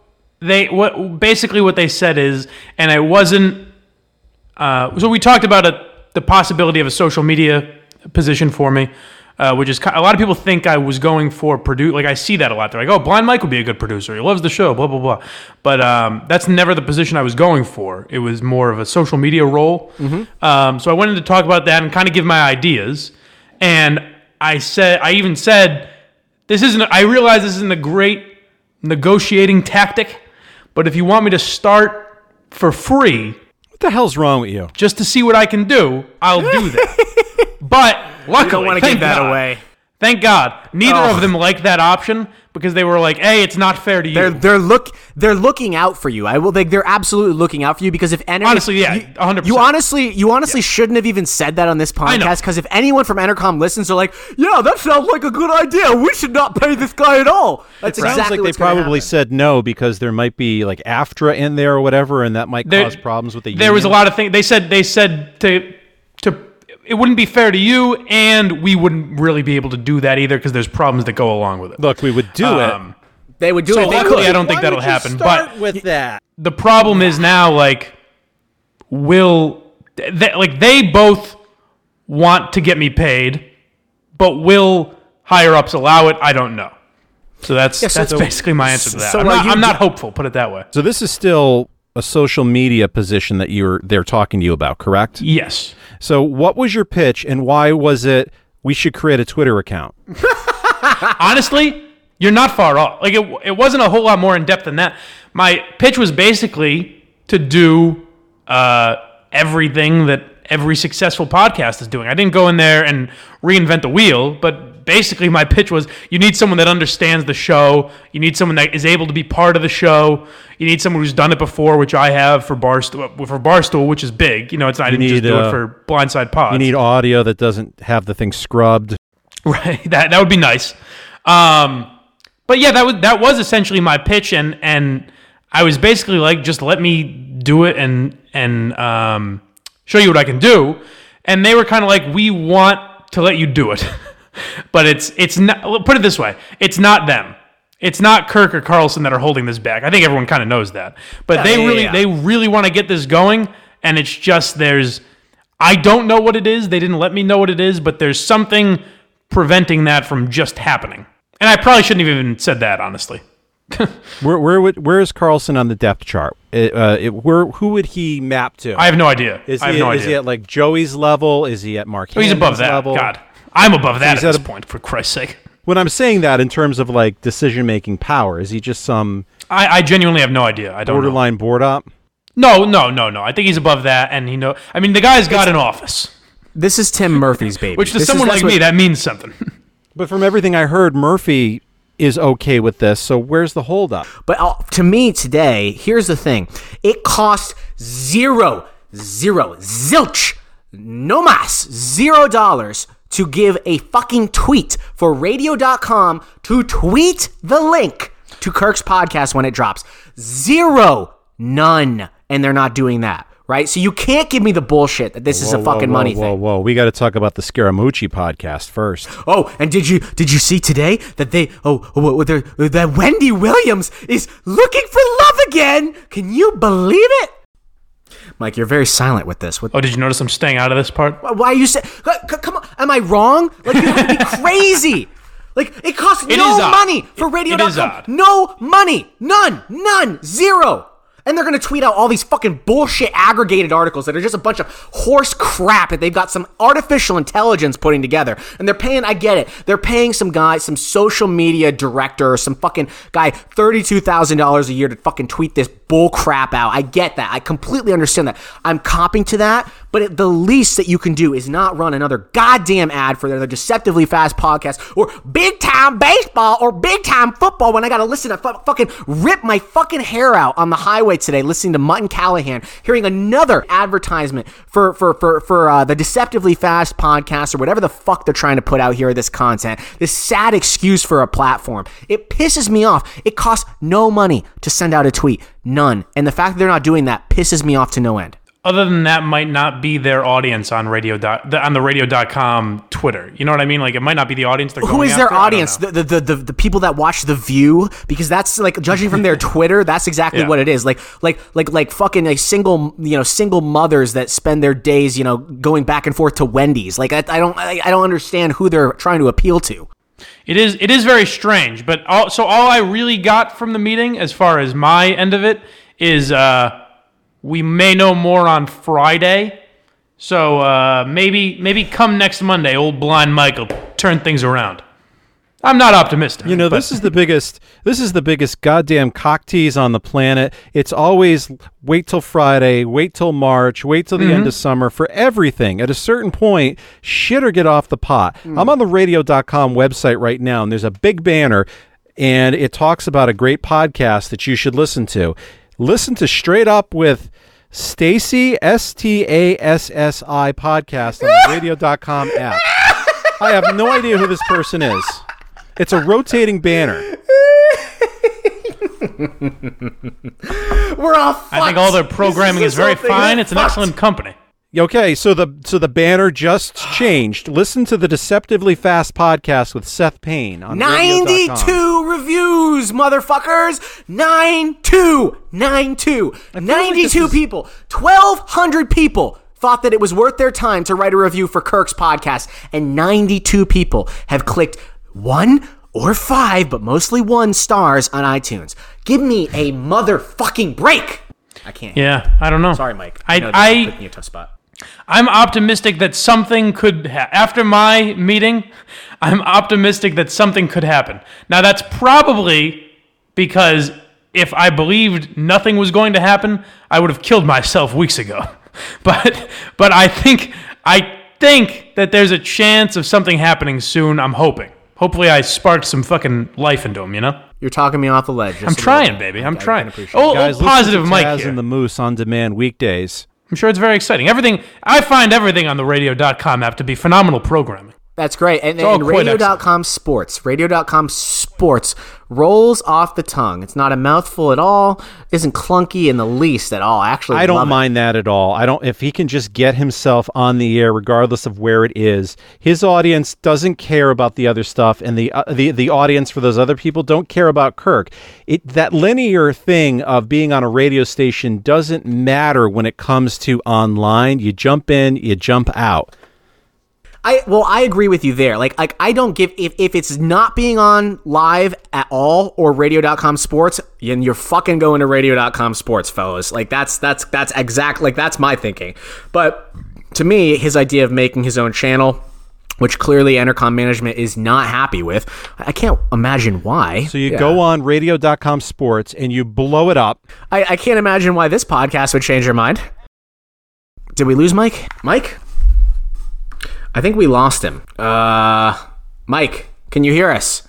they what basically what they said is, and I wasn't. Uh, so we talked about a, the possibility of a social media position for me, uh, which is a lot of people think I was going for produce. Like I see that a lot. They're like, "Oh, Blind Mike would be a good producer. He loves the show." Blah blah blah. But um, that's never the position I was going for. It was more of a social media role. Um, so I wanted to talk about that and kind of give my ideas. And I said, I even said, this isn't. I realize this isn't a great negotiating tactic, but if you want me to start for free What the hell's wrong with you? just to see what I can do, I'll do that. but luckily, You don't want to thank give that God- away. Thank God, neither Oh. of them liked that option because they were like, "Hey, it's not fair to you." They're they're look they're looking out for you. I will. They, they're absolutely looking out for you because if any Honestly, yeah, 100%. You honestly you honestly shouldn't have even said that on this podcast because if anyone from Entercom listens, they're like, yeah, that sounds like a good idea. We should not pay this guy at all. That's Sounds exactly like they probably happen. said no because there might be like AFTRA in there or whatever, and that might There- cause problems with the there was a lot of things they said. They said to to it wouldn't be fair to you, and we wouldn't really be able to do that either because there's problems that go along with it. Look, we would do Um, They would do So it. They luckily, could. I don't think that'll happen. But with that. the problem is now like will they, like they both want to get me paid but will higher ups allow it i don't know so that's so- that's so- basically my answer to that so i'm, are not, you I'm not hopeful put it that way So this is still a social media position that you're they're talking to you about, correct? yes So what was your pitch and why was it we should create a Twitter account? honestly you're not far off like it, it wasn't a whole lot more in depth than that my pitch was basically to do uh, everything that every successful podcast is doing i didn't go in there and reinvent the wheel but basically my pitch was you need someone that understands the show you need someone that is able to be part of the show you need someone who's done it before which i have for barstool for barstool which is big you know it's not I didn't just do uh, it for blindside pods You need audio that doesn't have the thing scrubbed. Right. That that would be nice. Um, but yeah, that was that was essentially my pitch, and and I was basically like, just let me do it and and um, show you what I can do. And they were kind of like, we want to let you do it, but it's it's not. Put it this way, it's not them. It's not Kirk or Carlson that are holding this back. I think everyone kind of knows that. But they yeah, really yeah. they really want to get this going, and it's just there's I don't know what it is. They didn't let me know what it is, but there's something preventing that from just happening. And I probably shouldn't have even said that, honestly. Where where would where is Carlson on the depth chart? It, uh, it, where who would he map to? I have no idea. is I have he no is idea. he at like Joey's level? Is he at Mark? Oh, he's above that. level? God, I'm above that he's at at this a- point. For Christ's sake, When I'm saying that in terms of like decision making power, is he just some I, I genuinely have no idea. I don't know. borderline board up? No, no, no, no. I think he's above that, and he know. I mean, the guy's got an office, This is Tim Murphy's baby. which to This someone that's like what- me that means something. But from everything I heard, Murphy is okay with this. So where's the holdup? But uh, to me today, here's the thing: it cost zero, zero, zilch, no mas, zero dollars to give a fucking tweet for Radio.com to tweet the link to Kirk's podcast when it drops. Zero, none, and they're not doing that. Right, so you can't give me the bullshit that this is a fucking whoa, money whoa, thing. Whoa, whoa, we got to talk about the Scaramucci podcast first. Oh, and did you did you see today that they oh, oh that Wendy Williams is looking for love again? Can you believe it? Mike, you're very silent with this. Oh, did you notice I'm staying out of this part? why are you saying? Come on, am I wrong? Like you have to be crazy. Like it costs It no money for radio. it is odd. No money, none, none, zero. And they're gonna tweet out all these fucking bullshit aggregated articles that are just a bunch of horse crap that they've got some artificial intelligence putting together. And they're paying, I get it, they're paying some guy, some social media director some fucking guy $32,000 a year to fucking tweet this bull crap out. I get that. I completely understand that. I'm copping to that, but it, the least that you can do is not run another goddamn ad for their deceptively fast podcast or big time baseball or big time football when I gotta listen to fu- fucking rip my fucking hair out on the highway today listening to Mut and Callahan, hearing another advertisement for for for for uh, the deceptively fast podcast or whatever the fuck they're trying to put out here. This content, this sad excuse for a platform, it pisses me off. It costs no money to send out a tweet, none, and the fact that they're not doing that pisses me off to no end. Other than that, might not be their audience on radio dot, the, on the radio.com Twitter. You know what I mean? Like it might not be the audience they're Who is their after. Audience? The, the, the, the people that watch The View? Because that's like judging from their Twitter, that's exactly Yeah. what it is. Like like like like fucking like single you know single mothers that spend their days you know going back and forth to Wendy's. Like I, I don't I, I don't understand who they're trying to appeal to. It is it is very strange, but all, so all I really got from the meeting, as far as my end of it, is uh, we may know more on Friday. So uh, maybe maybe come next Monday, old blind Michael turn things around. I'm not optimistic. You know, this is the biggest. This is the biggest goddamn cock tease on the planet. It's always wait till Friday, wait till March, wait till the Mm-hmm. end of summer for everything. At a certain point, shit or get off the pot. I'm on the radio.com website right now, and there's a big banner, and it talks about a great podcast that you should listen to. Listen to Straight Up with Stacy S T A S S I podcast on the radio.com app. I have no idea who this person is. It's a rotating banner. We're all. I think all their programming is very fine. It's an excellent company. Okay, so the so the banner just changed. Listen to the Deceptively Fast podcast with Seth Payne on radio.com. 92 reviews, motherfuckers. 92. 92. 92 is- people. 1,200 people thought that it was worth their time to write a review for Kirk's podcast. And 92 people have clicked one or five, but mostly one stars on iTunes. Give me a motherfucking break. I can't. Yeah, I don't know. Sorry, Mike. I know this I put me in a tough spot. I'm optimistic that something could ha- after my meeting. I'm optimistic that something could happen. Now that's probably because if I believed nothing was going to happen, I would have killed myself weeks ago. But but I think I think that there's a chance of something happening soon. I'm hoping. Hopefully, I sparked some fucking life into him. You know. You're talking me off the ledge. I'm a little trying, baby. I- I'm I trying. can appreciate Oh, it. Guys, oh positive to Mike Taz here. and the Moose on demand weekdays. I'm sure it's very exciting. Everything I find everything on the radio.com app to be phenomenal programming. That's great. And, and radio.com sports. Radio.com sports rolls off the tongue. It's not a mouthful at all. Isn't clunky in the least at all. Actually I don't love it. mind that at all. I don't if he can just get himself on the air regardless of where it is. His audience doesn't care about the other stuff and the uh, the the audience for those other people don't care about Kirk. It that linear thing of being on a radio station doesn't matter when it comes to online. You jump in, you jump out. I well, I agree with you there. Like, like I don't give if, if it's not being on live at all or radio.com sports, then you're fucking going to radio.com sports, fellas. Like that's that's that's exact like that's my thinking. But to me, his idea of making his own channel, which clearly Entercom management is not happy with, I can't imagine why. So you Yeah. go on radio.com sports and you blow it up. I, I can't imagine why this podcast would change your mind. Did we lose Mike? Mike? I think we lost him. Uh, Mike, can you hear us?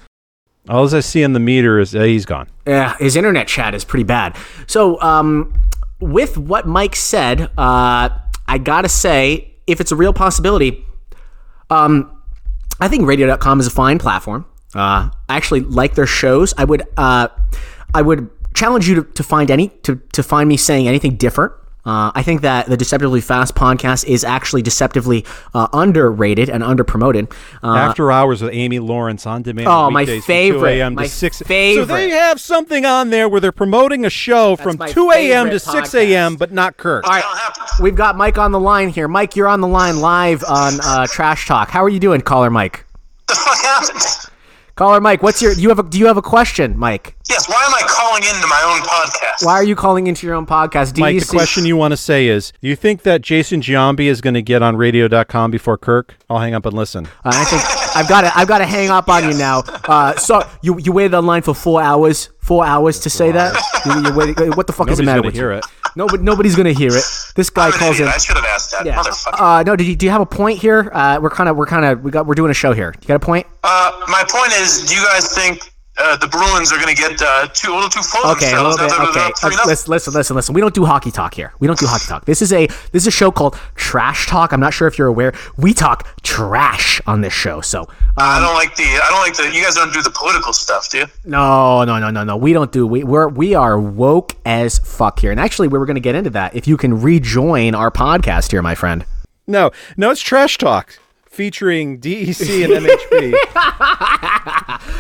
All I see on the meter is uh, he's gone. Yeah, his internet chat is pretty bad. So, um, with what Mike said, uh, I gotta say, if it's a real possibility, um, I think Radio.com is a fine platform. Uh, I actually like their shows. I would, uh, I would challenge you to, to find any to to find me saying anything different. Uh, I think that the Deceptively Fast podcast is actually deceptively uh, underrated and underpromoted. Uh, After hours with Amy Lawrence on demand. Oh, my weekdays from 2 favorite, a.m. my to 6 So they have something on there where they're promoting a show from 2 a.m. to favorite 6 a.m., but not Kirk. All right, we've got Mike on the line here. Mike, you're on the line live on uh, Trash Talk. How are you doing, caller Mike? the fuck happened? Caller Mike, what's your? Do you have a? Do you have a question, Mike? Yes, why am I calling into my own podcast? Why are you calling into your own podcast? Do Mike, the see- question you want to say is Do you think that Jason Giambi is going to get on radio.com before Kirk? I'll hang up and listen. Uh, I think I've got to. I've got to hang up on you now. Uh, so you you waited online for four hours. Four hours to say that. You, you waited, what the fuck is the Nobody's matter gonna with hear you? it. No, but nobody's gonna hear it. This guy I'm calls in. I should have asked that. Yeah. Motherfucker. Uh, no, did you, do you have a point here? Uh, we're kind of, we're kind of, we got, we're doing a show here. You got a point? Uh, my point is, do you guys think uh, the Bruins are going to get uh, too, a little too full of Okay, a themselves little bit. they're Okay, up three Uh, listen, listen, listen, listen. We don't do hockey talk here. We don't do hockey talk. This is a this is a show called Trash Talk. I'm not sure if you're aware. We talk trash on this show. So I um, don't like the. I don't like the. You guys don't do the political stuff, do you? no, no, no, no, no. We don't do. We we're we are woke as fuck here. And actually, we were going to get into that. If you can rejoin our podcast here, my friend. No, no, it's Trash Talk featuring DEC and MHB.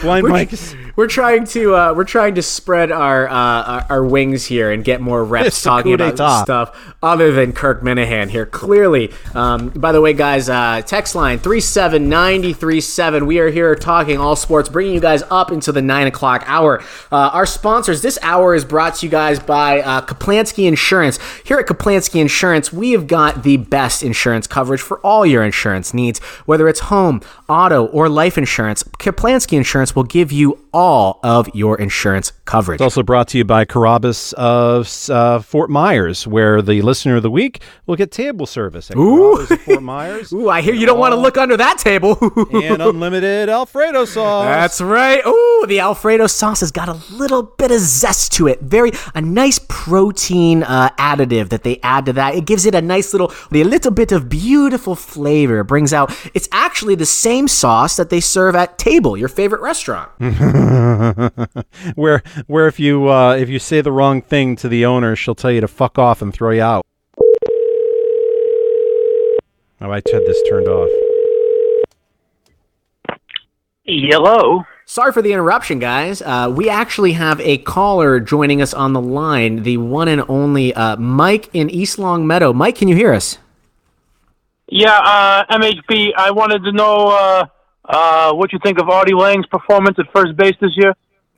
Blind Mike is. We're trying to uh, we're trying to spread our, uh, our our wings here and get more reps It's talking about stuff other than Kirk Minihane here. Clearly, um, by the way, guys, uh, text line three seven ninety three seven. We are here talking all sports, bringing you guys up into the nine o'clock hour. Uh, our sponsors this hour is brought to you guys by uh, Kaplansky Insurance. Here at Kaplansky Insurance, we have got the best insurance coverage for all your insurance needs, whether it's home, auto, or life insurance. Kaplansky Insurance will give you all of your insurance coverage. It's also brought to you by Carabas of uh, Fort Myers, where the listener of the week will get table service at of Fort Myers Ooh, I hear you don't want to look under that table. and unlimited Alfredo sauce. That's right. Ooh, the Alfredo sauce has got a little bit of zest to it. Very a nice protein uh, additive that they add to that. It gives it a nice little, a little bit of beautiful flavor. It brings out. It's actually the same sauce that they serve at Table, your favorite restaurant. where where if you uh, if you say the wrong thing to the owner, she'll tell you to fuck off and throw you out. Oh, I had this turned off. Yellow. Sorry for the interruption, guys. Uh, we actually have a caller joining us on the line, the one and only uh, Mike in East Longmeadow. Mike, can you hear us? Yeah, uh, MHB. I wanted to know uh, uh, what you think of Artie Lange's performance at first base this year.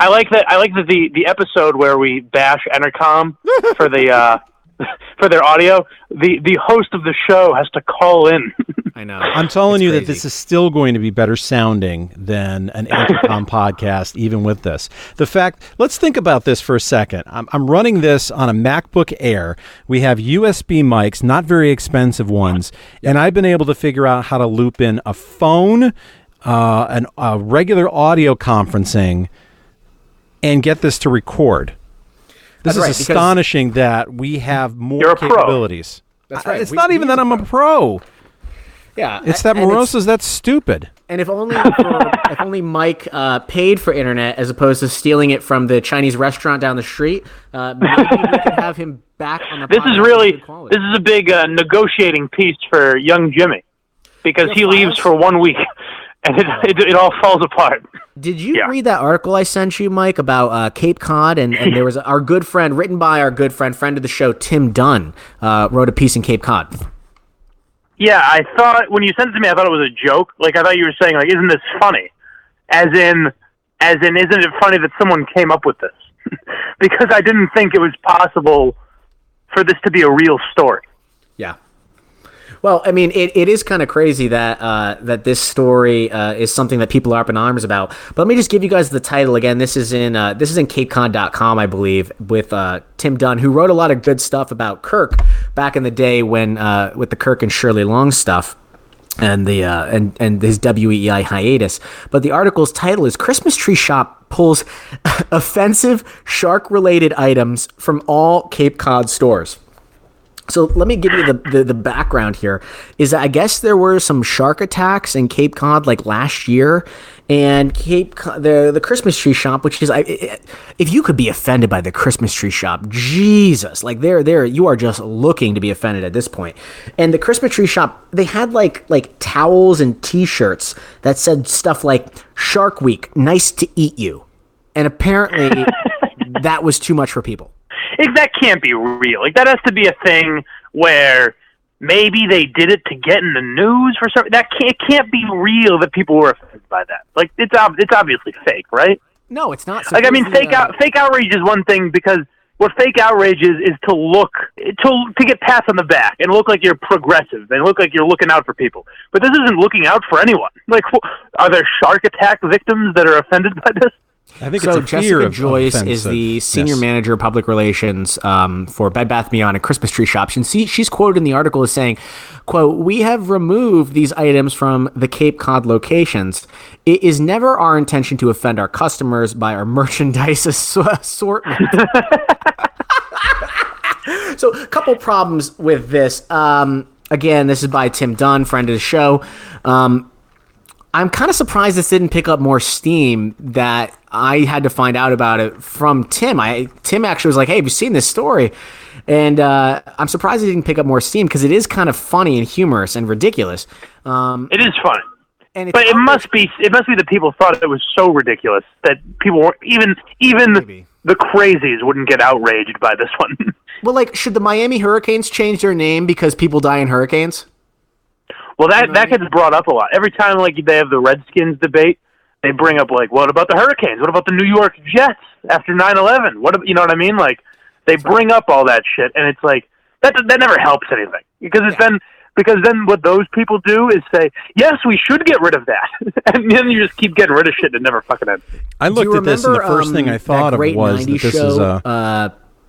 I like that. I like that the the episode where we bash Entercom for the uh, for their audio. The the host of the show has to call in. I know. I'm telling It's you that this is still going to be better sounding than an Entercom podcast, even with this. The fact, let's think about this for a second. I'm, I'm running this on a MacBook Air. We have USB mics, not very expensive ones, and I've been able to figure out how to loop in a phone, uh, an, a regular audio conferencing, and get this to record. This That's is right, astonishing that we have more You're a pro. capabilities. That's I- right. It's We- not even that I'm a pro. Yeah, It's that and it's- Morosa's that's stupid. And if only for, if only Mike uh, paid for internet as opposed to stealing it from the Chinese restaurant down the street, uh, maybe we could have him back on the. this is really this is a big uh, negotiating piece for young Jimmy because he Your leaves for one week and it, it, it all falls apart. Did you yeah. read that article I sent you, Mike, about uh, Cape Cod? And, and there was our good friend, written by our good friend, friend of the show, Tim Dunn, uh, wrote a piece in Cape Cod. Yeah, I thought when you sent it to me, I thought it was a joke. Like I thought you were saying, like, isn't this funny? As in, as in, isn't it funny that someone came up with this? because I didn't think it was possible for this to be a real story. Yeah. Well, I mean, it, it is kind of crazy that uh, that this story uh, is something that people are up in arms about. But let me just give you guys the title again. This is in uh, this is in CapeCod.com, I believe, with uh, Tim Dunn, who wrote a lot of good stuff about Kirk back in the day when uh, with the Kirk and Shirley Leung stuff and the uh, and and his WEEI hiatus. But the article's title is "Christmas Tree Shop Pulls Offensive Shark-Related Items from All Cape Cod Stores." So let me give you the, the, the background here. Is that I guess there were some shark attacks in Cape Cod like last year, and Cape Cod, the the Christmas tree shop, which is I, if you could be offended by the Christmas tree shop, Jesus, like there there you are just looking to be offended at this point. And the Christmas tree shop, they had like like towels and T-shirts that said stuff like Shark Week, nice to eat you, and apparently that was too much for people. Like, that can't be real. Like that has to be a thing where maybe they did it to get in the news for something. That can't it can't be real that people were offended by that. Like it's ob- it's obviously fake, right? No, it's not. Like I mean, fake uh, out fake outrage is one thing because what fake outrage is is to look to to get pats on the back and look like you're progressive and look like you're looking out for people. But this isn't looking out for anyone. Like, are there shark attack victims that are offended by this? I think So it's a fear Jessica Joyce is the senior manager of public relations um, for Bed Bath Beyond and Christmas tree shops, and see, she's quoted in the article as saying, "quote We have removed these items from the Cape Cod locations. It is never our intention to offend our customers by our merchandise ass- assortment." so, a couple problems with this. Um, again, this is by Tim Dunn, friend of the show. Um, I'm kind of surprised this didn't pick up more steam. That I had to find out about it from Tim. I Tim actually was like, "Hey, have you seen this story?" And uh, I'm surprised it didn't pick up more steam because it is kind of funny and humorous and ridiculous. Um, It is funny. and But it must be it must be that people thought it was so ridiculous that people weren't even even Maybe. the crazies wouldn't get outraged by this one. well, like, should the Miami Hurricanes change their name because people die in hurricanes? Well, that that gets brought up a lot every time. Like they have the Redskins debate, they bring up like, what about the Hurricanes? What about the New York Jets after 9/11? What you know what I mean? Like they bring up all that shit, and it's like that that never helps anything because it's then. Because then what those people do is say, yes, we should get rid of that. and then you just keep getting rid of shit and it never fucking ends. I looked at this, and the remember, first thing um, I thought of was that this show, is a. uh,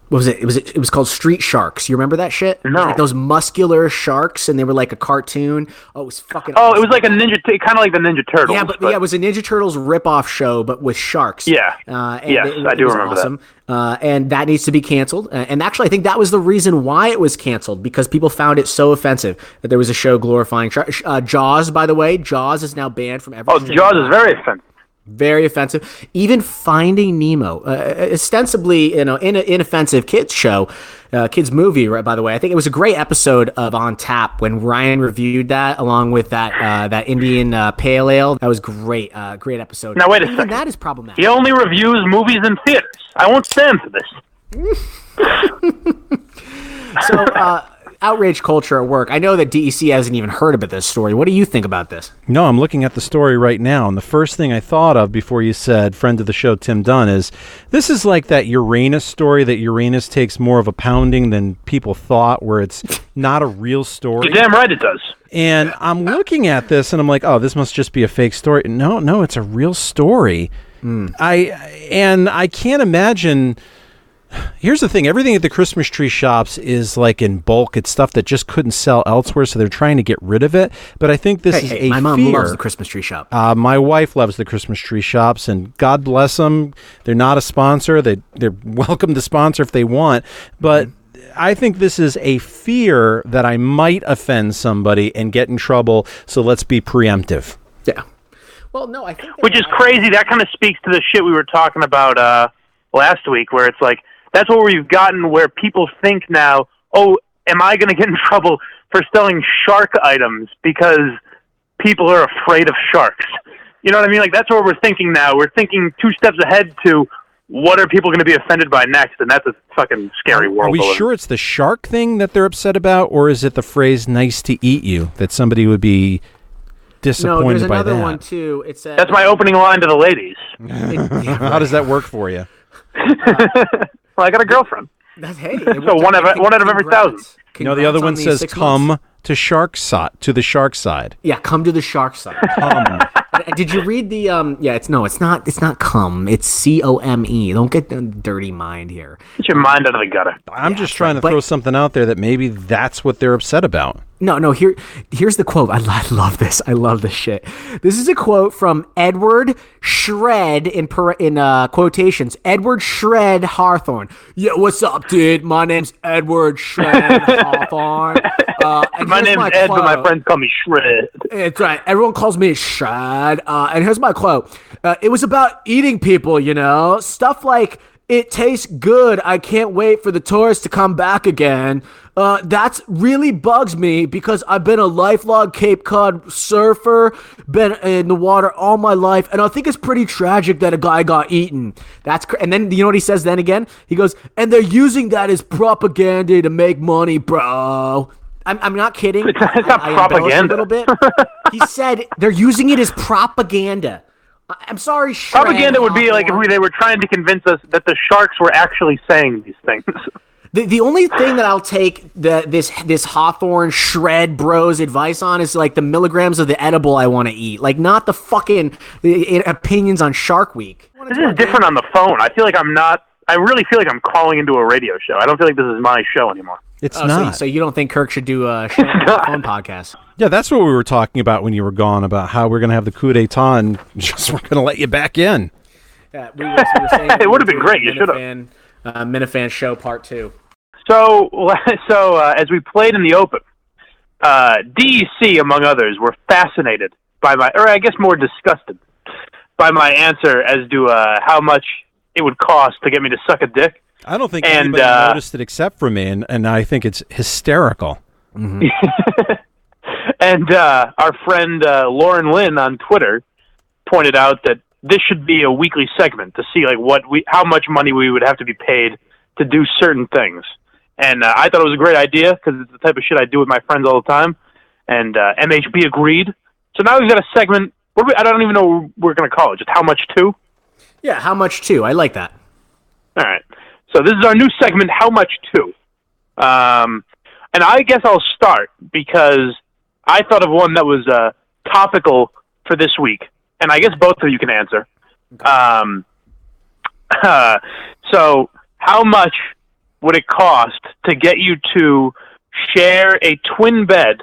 what was it? It was it was called Street Sharks. You remember that shit? No. like those muscular sharks, and they were like a cartoon. Oh, it was fucking. Oh, it was like a ninja, t- kind of like the Ninja Turtles. Yeah, but, yeah, it was a Ninja Turtles ripoff show, but with sharks. Yeah. uh, and Yes, it- I do remember that. Uh, and that needs to be canceled. Uh, and actually, I think that was the reason why it was canceled because people found it so offensive that there was a show glorifying sharks. Uh, Jaws, by the way, Jaws is now banned from every. oh, Jaws is very offensive. Very offensive. Even Finding Nemo, uh, ostensibly you know in an inoffensive kids show, uh, kids movie. Right, by the way, I think it was a great episode of On Tap when Ryan reviewed that along with that uh, that Indian uh, Pale Ale. That was great, uh, great episode. Now, wait a Even second. That is problematic. He only reviews movies in theaters. I won't stand for this. So, uh, outrage culture at work. I know that DEC hasn't even heard about this story. What do you think about this? No, I'm looking at the story right now, and the first thing I thought of before you said friend of the show Tim Dunn is this is like that Uranus story that Uranus takes more of a pounding than people thought, where it's not a real story. You're damn right it does. And I'm looking at this and I'm like, oh, this must just be a fake story. No, no, it's a real story. Hmm. I and I can't imagine. Here's the thing: everything at the Christmas tree shops is like in bulk. It's stuff that just couldn't sell elsewhere, so they're trying to get rid of it. But I think this Hey, is hey, a my mom fear. loves the Christmas tree shop. Uh, my wife loves the Christmas tree shops, and God bless them. They're not a sponsor. They they're welcome to sponsor if they want, but. I think this is a fear that I might offend somebody and get in trouble. So let's be preemptive. yeah. Well, no, I think Which is crazy. That kind of speaks to the shit we were talking about uh, last week, where it's like that's where we've gotten where people think now, oh, am I going to get in trouble for selling shark items because people are afraid of sharks? You know what I mean? Like that's where we're thinking now. We're thinking two steps ahead to what are people going to be offended by next? And that's a fucking scary world. Are we to live sure it's the shark thing that they're upset about, or is it the phrase "nice to eat you" that somebody would be disappointed No, disappointed there's by another that? one too. It says That's my opening line to the ladies. It, yeah, How does that work for you? Well, I got a girlfriend. That's hey. So one of- one out of every thousand. You know, the other one says "come Months. to shark side to the shark side." Yeah, come to the shark side. Come. Did you read the um? Yeah, it's no, it's not. It's not come. It's C O M E. Don't get the dirty mind here. Get your mind out of the gutter. I'm just trying to But- throw something out there that maybe that's what they're upset about. No, no. Here, here's the quote. I, I love this. I love this shit. This is a quote from Edward Shred in per, in uh, quotations. Edward Shred Hawthorne. Yeah, what's up, dude? My name's Edward Shred Hawthorne. Uh, My name's Ed, but my friends call me Shred. It's right. Everyone calls me Shred. Uh, and here's my quote. Uh, it was about eating people, you know? Stuff like, it tastes good. I can't wait for the tourists to come back again. Uh, that's really bugs me because I've been a lifelong Cape Cod surfer, been in the water all my life, and I think it's pretty tragic that a guy got eaten. That's cr- and then you know what he says then again? He goes, and they're using that as propaganda to make money, bro. I'm, I'm not kidding. It's not- I- I propaganda. A little bit. he said they're using it as propaganda. I- I'm sorry, Propaganda would be like if we, they were trying to convince us that the sharks were actually saying these things. The, the only thing that I'll take the this this Hawthorne shred bros advice on is like the milligrams of the edible I want to eat, like not the fucking uh, opinions on Shark Week. this is different on the phone. I feel like I'm not. I really feel like I'm calling into a radio show. I don't feel like this is my show anymore. It's Oh, not. so you don't think Kirk should do a show on phone podcast? yeah, that's what we were talking about when you were gone about how we're going to have the coup d'état and just we're going to let you back in. Yeah, we were, we were saying It would've been great, you should've. Minifan, uh, Minifan show part two. So, so uh, as we played in the open, uh, DEC among others were fascinated by my, or I guess more disgusted by my answer as to uh, how much it would cost to get me to suck a dick. I don't think And, anybody uh, noticed it except for me, and, and I think it's hysterical. And uh, our friend uh, Lauren Lynn on Twitter pointed out that this should be a weekly segment to see like what we, how much money we would have to be paid to do certain things. And uh, I thought it was a great idea because it's the type of shit I do with my friends all the time. And uh, MHB agreed. So now we've got a segment. What we, I don't even know what we're going to call it. Just how much to? Yeah, how much too? I like that. All right. So this is our new segment, How Much To? Um, and I guess I'll start because I thought of one that was uh, topical for this week. And I guess both of you can answer. Um, so, how much would it cost to get you to share a twin bed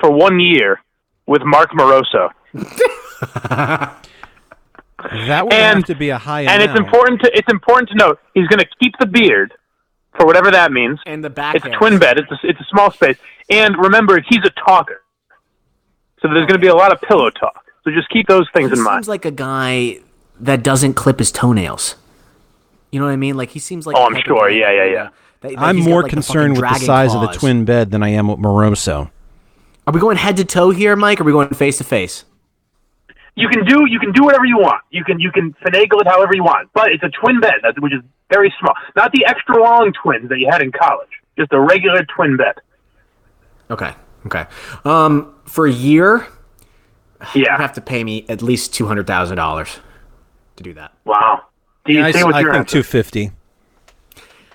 for one year with Mark Moroso? That would And- have to be a high and it's important to it's important to note he's going to keep the beard for whatever that means. And the back. It's a twin bed. It's a, it's a small space. And remember, he's a talker, so there's going to be a lot of pillow talk. So just keep those things He in mind. seems like a guy that doesn't clip his toenails. You know what I mean? Like he seems like. Oh, I'm sure. guy Yeah, yeah, yeah. that- that I'm he's got, more like, concerned fucking with the dragon size of the twin bed than I am with Moroso. Are we going head to toe here, Mike? Or are we going face to face? You can do you can do whatever you want. You can you can finagle it however you want. But it's a twin bed, which is very small. Not the extra long twins that you had in college. Just a regular twin bed. Okay. Okay. Um, for a year, you Yeah. have to pay me at least two hundred thousand dollars to do that. Wow. Do you I, see what's I your think 250.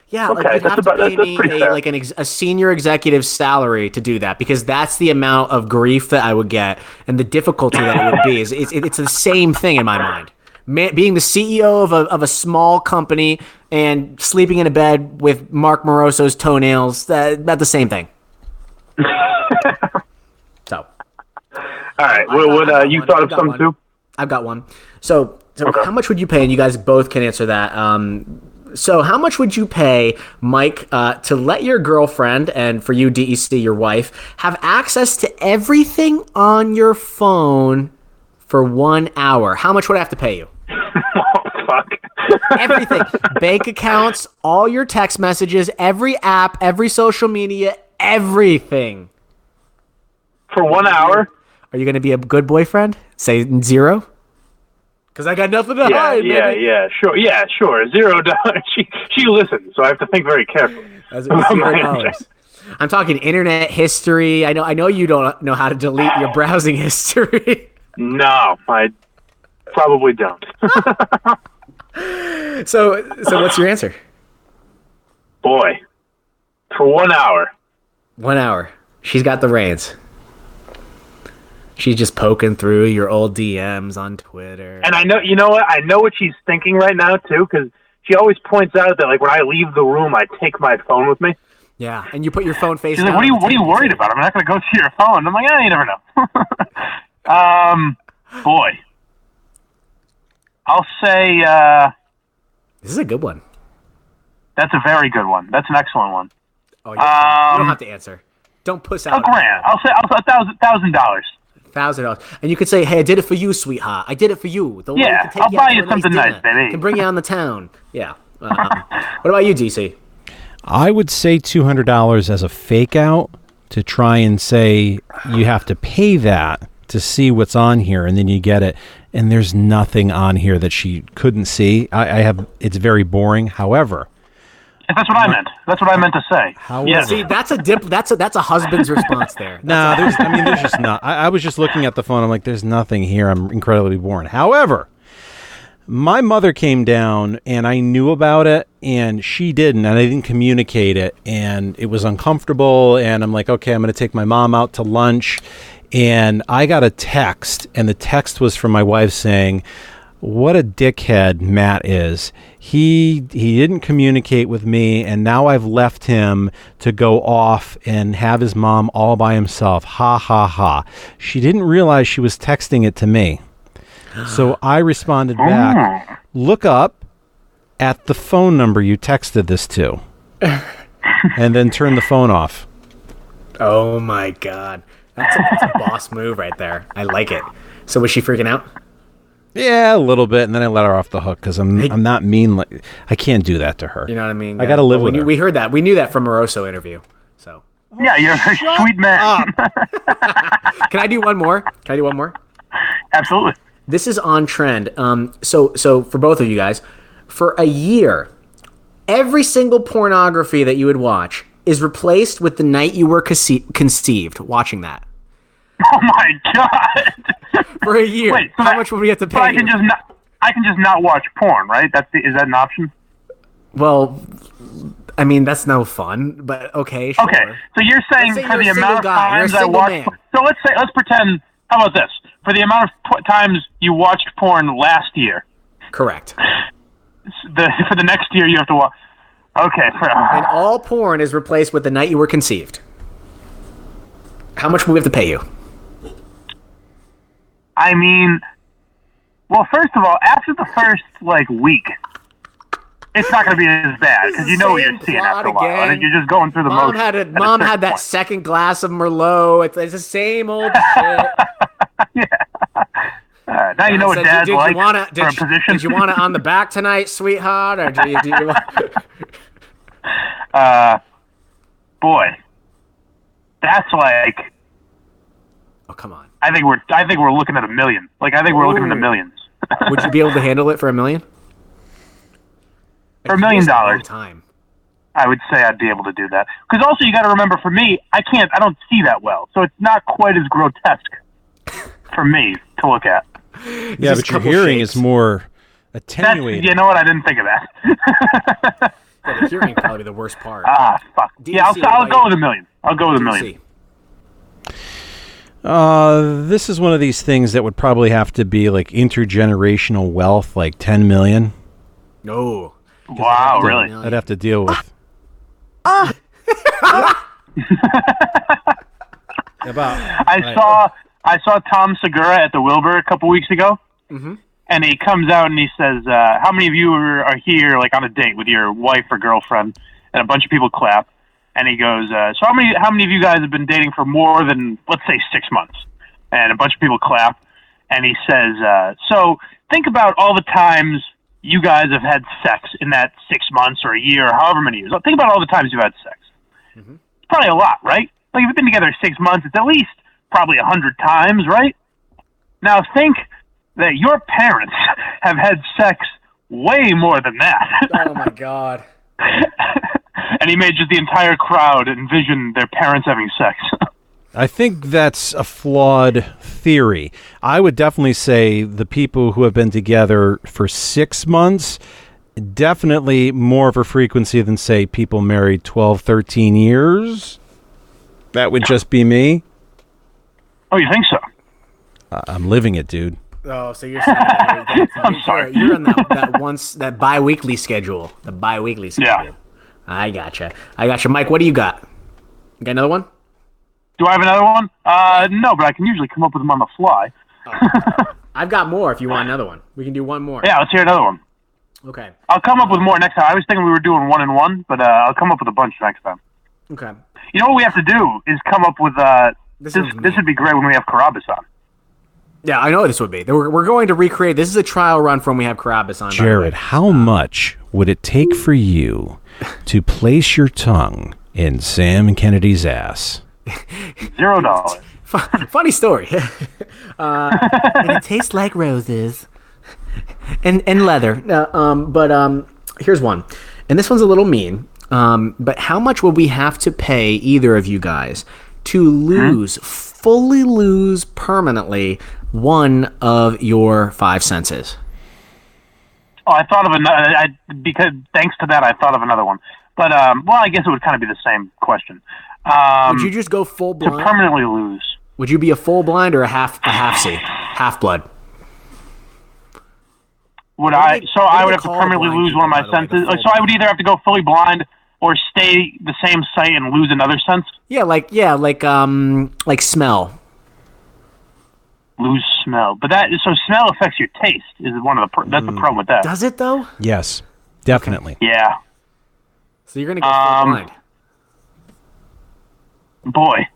Yeah, Okay, like you'd that's have about- to pay that's- that's me a, like an ex- a senior executive salary to do that because that's the amount of grief that I would get and the difficulty that it would be. Is it's, it's the same thing in my mind. Man, being the CEO of a, of a small company and sleeping in a bed with Mark Moroso's toenails, that that's the same thing. All right. I What, got- what, I uh, you one. thought of got some one. too? I've got one. So, so Okay. how much would you pay? And you guys both can answer that. Um, so, how much would you pay, Mike, uh, to let your girlfriend and for you, DEC, your wife, have access to everything on your phone for one hour? How much would I have to pay you? Oh. Everything, bank accounts, all your text messages, every app, every social media, everything. For one hour? Are you going to be a good boyfriend? Say zero. Because I got nothing to Yeah, hide, yeah, baby. yeah, sure, yeah, sure. Zero dollars. She she listens, so I have to think very carefully. That's zero dollars. I'm talking internet history. I know. I know you don't know how to delete your browsing history. No, I probably don't. so, so what's your answer? Boy, for one hour. One hour. She's got the reins. She's just poking through your old DMs on Twitter. And I know, you know what? I know what she's thinking right now too, because she always points out that like when I leave the room, I take my phone with me. yeah, and you put your phone face She's down. like, "What are you What are you worried about? I'm not going to go to your phone." I'm like, "Ah, you never know." um, boy, I'll say uh, This is a good one. that's a very good one. That's an excellent one. Oh, you're you don't Um, have to answer. Don't puss A out. grand. I'll say I'll say a thousand thousand dollars. Thousand dollars, and you could say, "Hey, I did it for you, sweetheart. I did it for you. The Yeah, can take I'll you buy out you a nice something nice, dinner, baby. Can bring you on the town." Yeah. Um, what about you, DC? I would say two hundred dollars as a fake out to try and say you have to pay that to see what's on here, and then you get it, and there's nothing on here that she couldn't see. I, I have it's very boring. However, If that's what I meant. That's what I meant to say. How- yeah. See, that's a dip. That's a that's a husband's response there. nah, there's. I mean, there's just not. I, I was just looking at the phone. I'm like, there's nothing here. I'm incredibly bored. However, my mother came down and I knew about it and she didn't and I didn't communicate it and it was uncomfortable and I'm like okay I'm going to take my mom out to lunch and I got a text and the text was from my wife saying what a dickhead Matt is. He he didn't communicate with me and now I've left him to go off and have his mom all by himself. Ha ha ha. She didn't realize she was texting it to me. So I responded back, ah. look up at the phone number you texted this to. and then turn the phone off. Oh my god, that's a, that's a boss move right there. I like it. So was she freaking out? Yeah, a little bit, and then I let her off the hook because I'm I'm not mean. Like I can't do that to her. You know what I mean? I gotta live we with knew, her. We heard that. We knew that from Moroso interview. So Yeah, you're a sweet man. can I do one more? Can I do one more? Absolutely. This is on trend. Um, so so for both of you guys, for a year, every single pornography that you would watch is replaced with the night you were conce- conceived. Watching that Oh my god. for a year. Wait, so How that- much would we have to So I pay? can you? just not. I can just not watch porn, right? That's the, is that an option? Well, I mean that's no fun, but okay. Sure. Okay, so you're saying say for you're the amount of guy, times I watched. man. So let's say let's pretend. How about this? For the amount of times you watched porn last year, Correct. the for the next year you have to watch. Okay, for, And all porn is replaced with the night you were conceived. How much will we have to pay you? I mean, well, first of all, after the first like week, it's not going to be as bad because you know what you're seeing after a while. Again. think you're just going through the Mom motions. had a mom had that point. second glass of Merlot. It's, it's the same old shit. Uh, now you know what Said, dad's did, like you wanna, did, you- position. did you want it on the back tonight, sweetheart, or do you, do you want? uh, boy, that's like Oh come on! I think we're I think we're looking at a million. Like I think we're looking at the Ooh. millions. Would you be able to handle it for a million? For a million It's a long dollars. Time. I would say I'd be able to do that. Because also you got to remember, for me, I can't, I don't see that well, so it's not quite as grotesque for me to look at. Yeah, just but a your hearing shapes. is more That's, attenuated. you know what? I didn't think of that. Yeah, the hearing probably the worst part. ah, fuck. Yeah, I'll, I'll go with a million. I'll go with a million. See. Uh, this is one of these things that would probably have to be like intergenerational wealth, like ten million. No. Wow, really? I'd have to deal with. About I Right. saw I saw Tom Segura at the Wilbur a couple weeks ago, and he comes out and he says, uh, "How many of you are, are here like on a date with your wife or girlfriend?" And a bunch of people clap, and he goes, uh, "So how many how many of you guys have been dating for more than let's say six months?" And a bunch of people clap, and he says, uh, "So think about all the times." You guys have had sex in that six months or a year or however many years. Think about all the times you've had sex. It's probably a lot, right? Like if you've been together six months, it's at least probably a hundred times, right? Now think that your parents have had sex way more than that. Oh my god. and he made just the entire crowd envision their parents having sex. I think that's a flawed theory. I would definitely say the people who have been together for six months, definitely more of a frequency than, say, people married 12, 13 years. That would just be me. oh, you think so? I'm living it, dude. Oh, so you're saying that- I'm sorry. You're on that, that once that bi-weekly schedule. The bi-weekly schedule. Yeah. Schedule. I gotcha. I gotcha. Mike, what do you got? You got another one? Do I have another one? Uh, no, but I can usually come up with them on the fly. I've got more if you want another one. We can do one more. Yeah, let's hear another one. Okay. I'll come up with more next time. I was thinking we were doing one and one, but uh, I'll come up with a bunch next time. Okay. You know what we have to do is come up with uh, This this. This, would be great when we have Carrabis on. Yeah, I know this would be. We're, we're going to recreate. This is a trial run from we have Carrabis on. by. Jared, how much would it take for you to place your tongue in Sam Kennedy's ass? Zero dollars. Funny story. uh, and it tastes like roses and and leather. Uh, um, but um, here's one, and this one's a little mean. Um, but how much would we have to pay either of you guys to lose, fully lose permanently one of your five senses? Oh, I thought of another. I, because thanks to that, I thought of another one. But um, well, I guess it would kind of be the same question. Um, Would you just go full to blind? permanently lose. Would you be a full blind or a half a half see, half blood? Would I? they- so I would have to permanently lose one of my the way, senses. So I would either have to go fully blind or stay the same sight and lose another sense. Yeah, like yeah, like um, like smell. Lose smell, but that so smell affects your taste. Is one of the pr- that's the problem with that. Does it though? Yes, definitely. Yeah, So you're gonna go Um, blind. boy.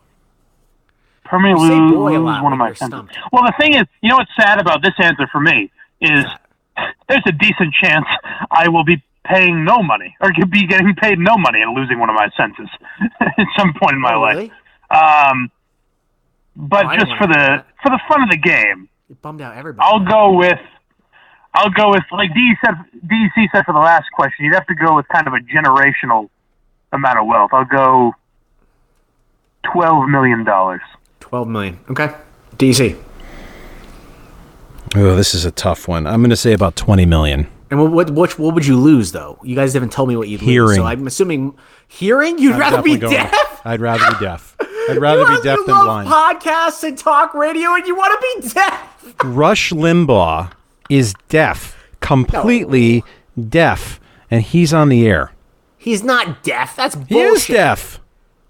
Permanently You say lose boy a lot one of my you're senses. stumped. Well, the thing is, you know what's sad about this answer for me is there's a decent chance I will be paying no money or could be getting paid no money and losing one of my senses at some point in my Oh, life. really? Um, but Oh, just for the that. for the fun of the game, It bummed out everybody. I'll go with I'll go with like D said DC said for the last question. You'd have to go with kind of a generational amount of wealth. I'll go twelve million dollars. Twelve million. Okay. DC. Oh, this is a tough one. I'm going to say about 20 million. And what, what what what would you lose though? You guys haven't told me what you'd lose. Hearing. So I'm assuming hearing. You'd I'm rather be definitely going- deaf. I'd rather be deaf. I'd rather be You deaf than love blind. Podcasts and talk radio, and you want to be deaf. Rush Limbaugh is deaf, completely deaf, and he's on the air. He's not deaf. That's bullshit. He is deaf.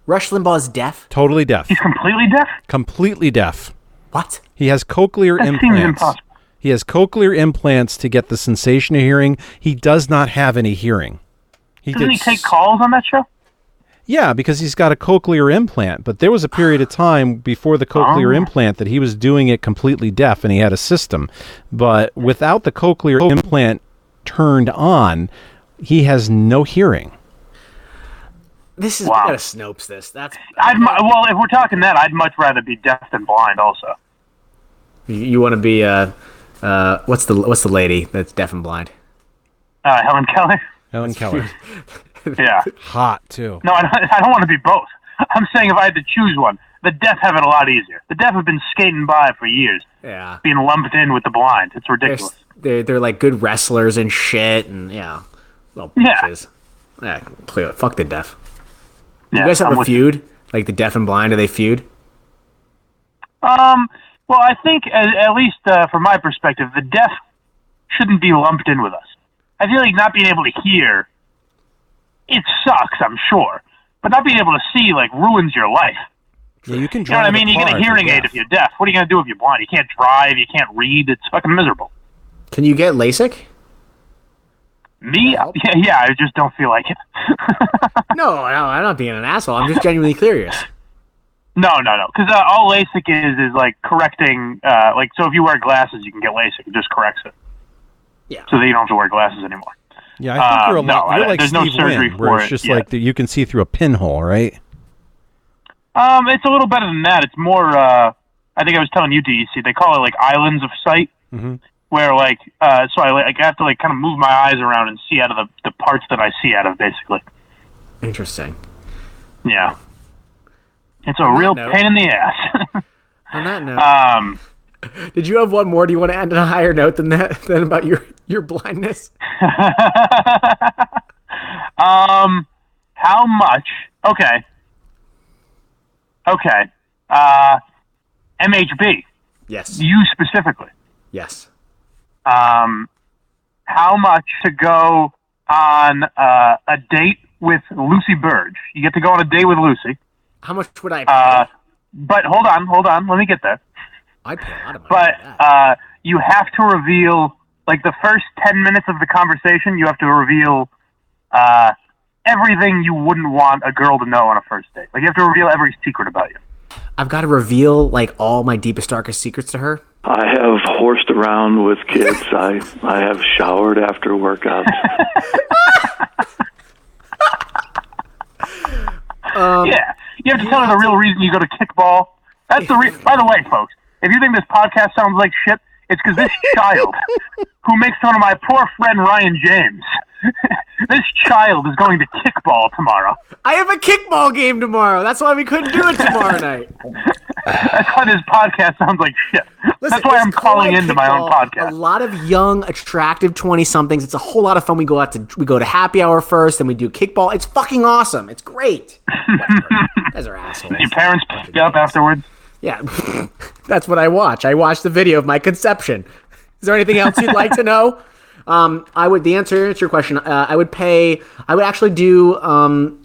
Rush Limbaugh is deaf. Totally deaf. He's completely deaf. Completely deaf. What? He has cochlear That seems implants. impossible. He has cochlear implants to get the sensation of hearing. He does not have any hearing. He Doesn't he take s- calls on that show? Yeah, because he's got a cochlear implant. But there was a period of time before the cochlear Oh. implant that he was doing it completely deaf and he had a system. But without the cochlear implant turned on, he has no hearing. This is Wow. we gotta Snopes this. That's I'd well, if we're talking that, I'd much rather be deaf than blind. Also, you, you want to be uh uh what's the what's the lady that's deaf and blind? uh, Helen Keller. Helen Keller. Yeah. Hot, too. No, I don't, I don't want to be both. I'm saying if I had to choose one, the deaf have it a lot easier. The deaf have been skating by for years, Yeah. being lumped in with the blind. It's They're, ridiculous. they're they're like good wrestlers and shit and yeah. Little Yeah. bitches. Yeah, clear. Fuck the deaf. Yeah, You guys have I'm a with you. feud? Like the deaf and blind, do they feud? Um, well, I think at, at least uh, from my perspective, the deaf shouldn't be lumped in with us. I feel like not being able to hear, it sucks, I'm sure, but not being able to see like ruins your life. Yeah, you can You know what I mean? You get a hearing aid deaf. if you're deaf. What are you gonna do if you're blind? You can't drive. You can't read. It's fucking miserable. Can you get LASIK? Me? Yeah, yeah. I just don't feel like it. No, no, I'm not being an asshole. I'm just genuinely curious. no, no, no. Because uh, all LASIK is is like correcting. Uh, like so, if you wear glasses, you can get LASIK. It just corrects it. Yeah. So that you don't have to wear glasses anymore. Yeah, I think Uh, you're a lot. no, you're I- like there's no Steve surgery Wynn, where for it's it just yet. like that you can see through a pinhole, right? Um, it's a little better than that. It's more. Uh, I think I was telling you, DEC. They call it like islands of sight. Where like, uh, so I like I have to like kind of move my eyes around and see out of the, the parts that I see out of, basically. Interesting. Yeah. It's a real note- pain in the ass. On that note, um, did you have one more? Do you want to end on a higher note than that? Than about your your blindness? um, how much? Okay. Okay. Uh, MHB, Yes. you specifically. Yes. um, how much to go on uh, a date with Lucy Burdge. You get to go on a date with Lucy. How much would I pay? Uh, but hold on, hold on. Let me get there. I'd pay a lot of money. But uh, you have to reveal, like the first 10 minutes of the conversation, you have to reveal uh, everything you wouldn't want a girl to know on a first date. Like you have to reveal every secret about you. I've got to reveal like all my deepest, darkest secrets to her. I have horsed around with kids. I I have showered after workouts. yeah, you have to tell her the real reason you go to kickball. That's the re- by the way, folks. If you think this podcast sounds like shit, it's because this child, who makes fun of my poor friend Ryan James, this child is going to kickball tomorrow. I have a kickball game tomorrow. That's why we couldn't do it tomorrow night. That's why this podcast sounds like shit. Listen, That's why I'm calling into my own podcast. A lot of young, attractive twenty somethings. It's a whole lot of fun. We go out to we go to happy hour first, and we do kickball. It's fucking awesome. It's great. You guys are assholes. Your parents pick you up afterwards. Yeah, that's what I watch. I watch the video of my conception. Is there anything else you'd like to know? Um, I would. The answer to your question, uh, I would pay. I would actually do um,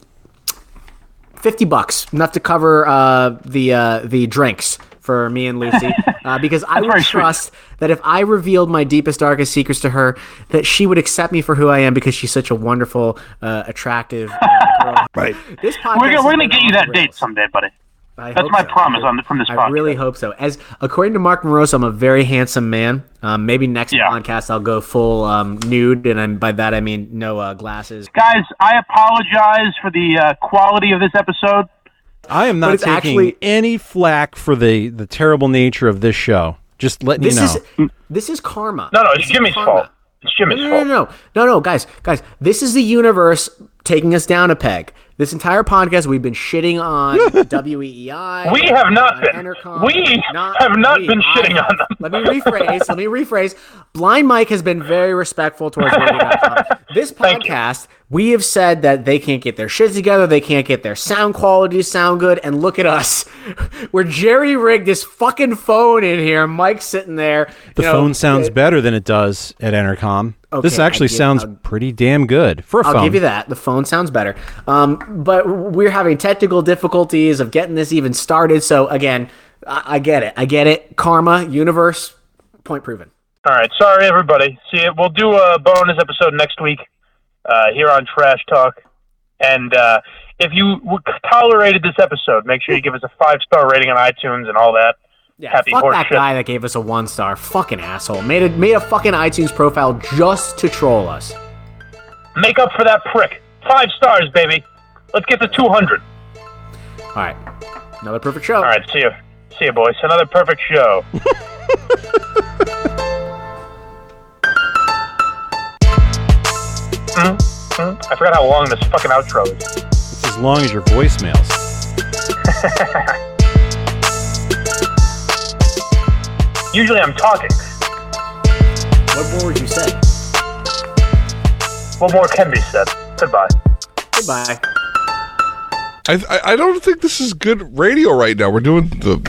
fifty bucks, enough to cover uh, the uh, the drinks for me and Lucy, uh, because I would very sweet. trust that if I revealed my deepest, darkest secrets to her, that she would accept me for who I am because she's such a wonderful, uh, attractive uh, girl. Right. This podcast We're, gonna- we're gonna get you that the date someday, buddy. I That's my so. promise on from this I podcast. really hope so. As according to Mark Moroso, I'm a very handsome man. Um, maybe next Yeah. podcast I'll go full um, nude, and I'm, by that I mean no uh, glasses. Guys, I apologize for the uh, quality of this episode. I am not taking actually- any flack for the the terrible nature of this show. Just letting This you know. is this is karma. No, no, it's is Jimmy's karma. fault. It's Jimmy's No, no, fault. no, no, no, no, guys, guys. This is the universe taking us down a peg. This entire podcast, we've been shitting on WEEI. We have not been. Entercom. We have not been shitting I- on them. Let me rephrase. let me rephrase. Blind Mike has been very respectful towards This podcast, we have said that they can't get their shit together. They can't get their sound quality to sound good. And look at us. We're jerry rigged this fucking phone in here. Mike's sitting there. The you know, phone sounds better than it does at Entercom. This Okay, I actually give- sounds I'll- pretty damn good for a I'll phone. give you that. The phone sounds better. Um, but we're having technical difficulties of getting this even started. So again, I, I get it. I get it. Karma, universe, point proven. All right, sorry everybody. See, you. we'll do a bonus episode next week uh, here on Trash Talk, and uh, if you tolerated this episode, make sure you give us a five star rating on iTunes and all that. Yeah, Happy fuck that shit. guy that gave us a one star. Fucking asshole. Made a made a fucking iTunes profile just to troll us. Make up for that prick. Five stars, baby. Let's get to two hundred. All right, another perfect show. All right, see you, see you, boys. Another perfect show. Hmm? Hmm? I forgot how long this fucking outro is. It's as long as your voicemails. Usually I'm talking. What more would you say? What more can be said? Goodbye. Goodbye. I, I I don't think this is good radio right now. We're doing the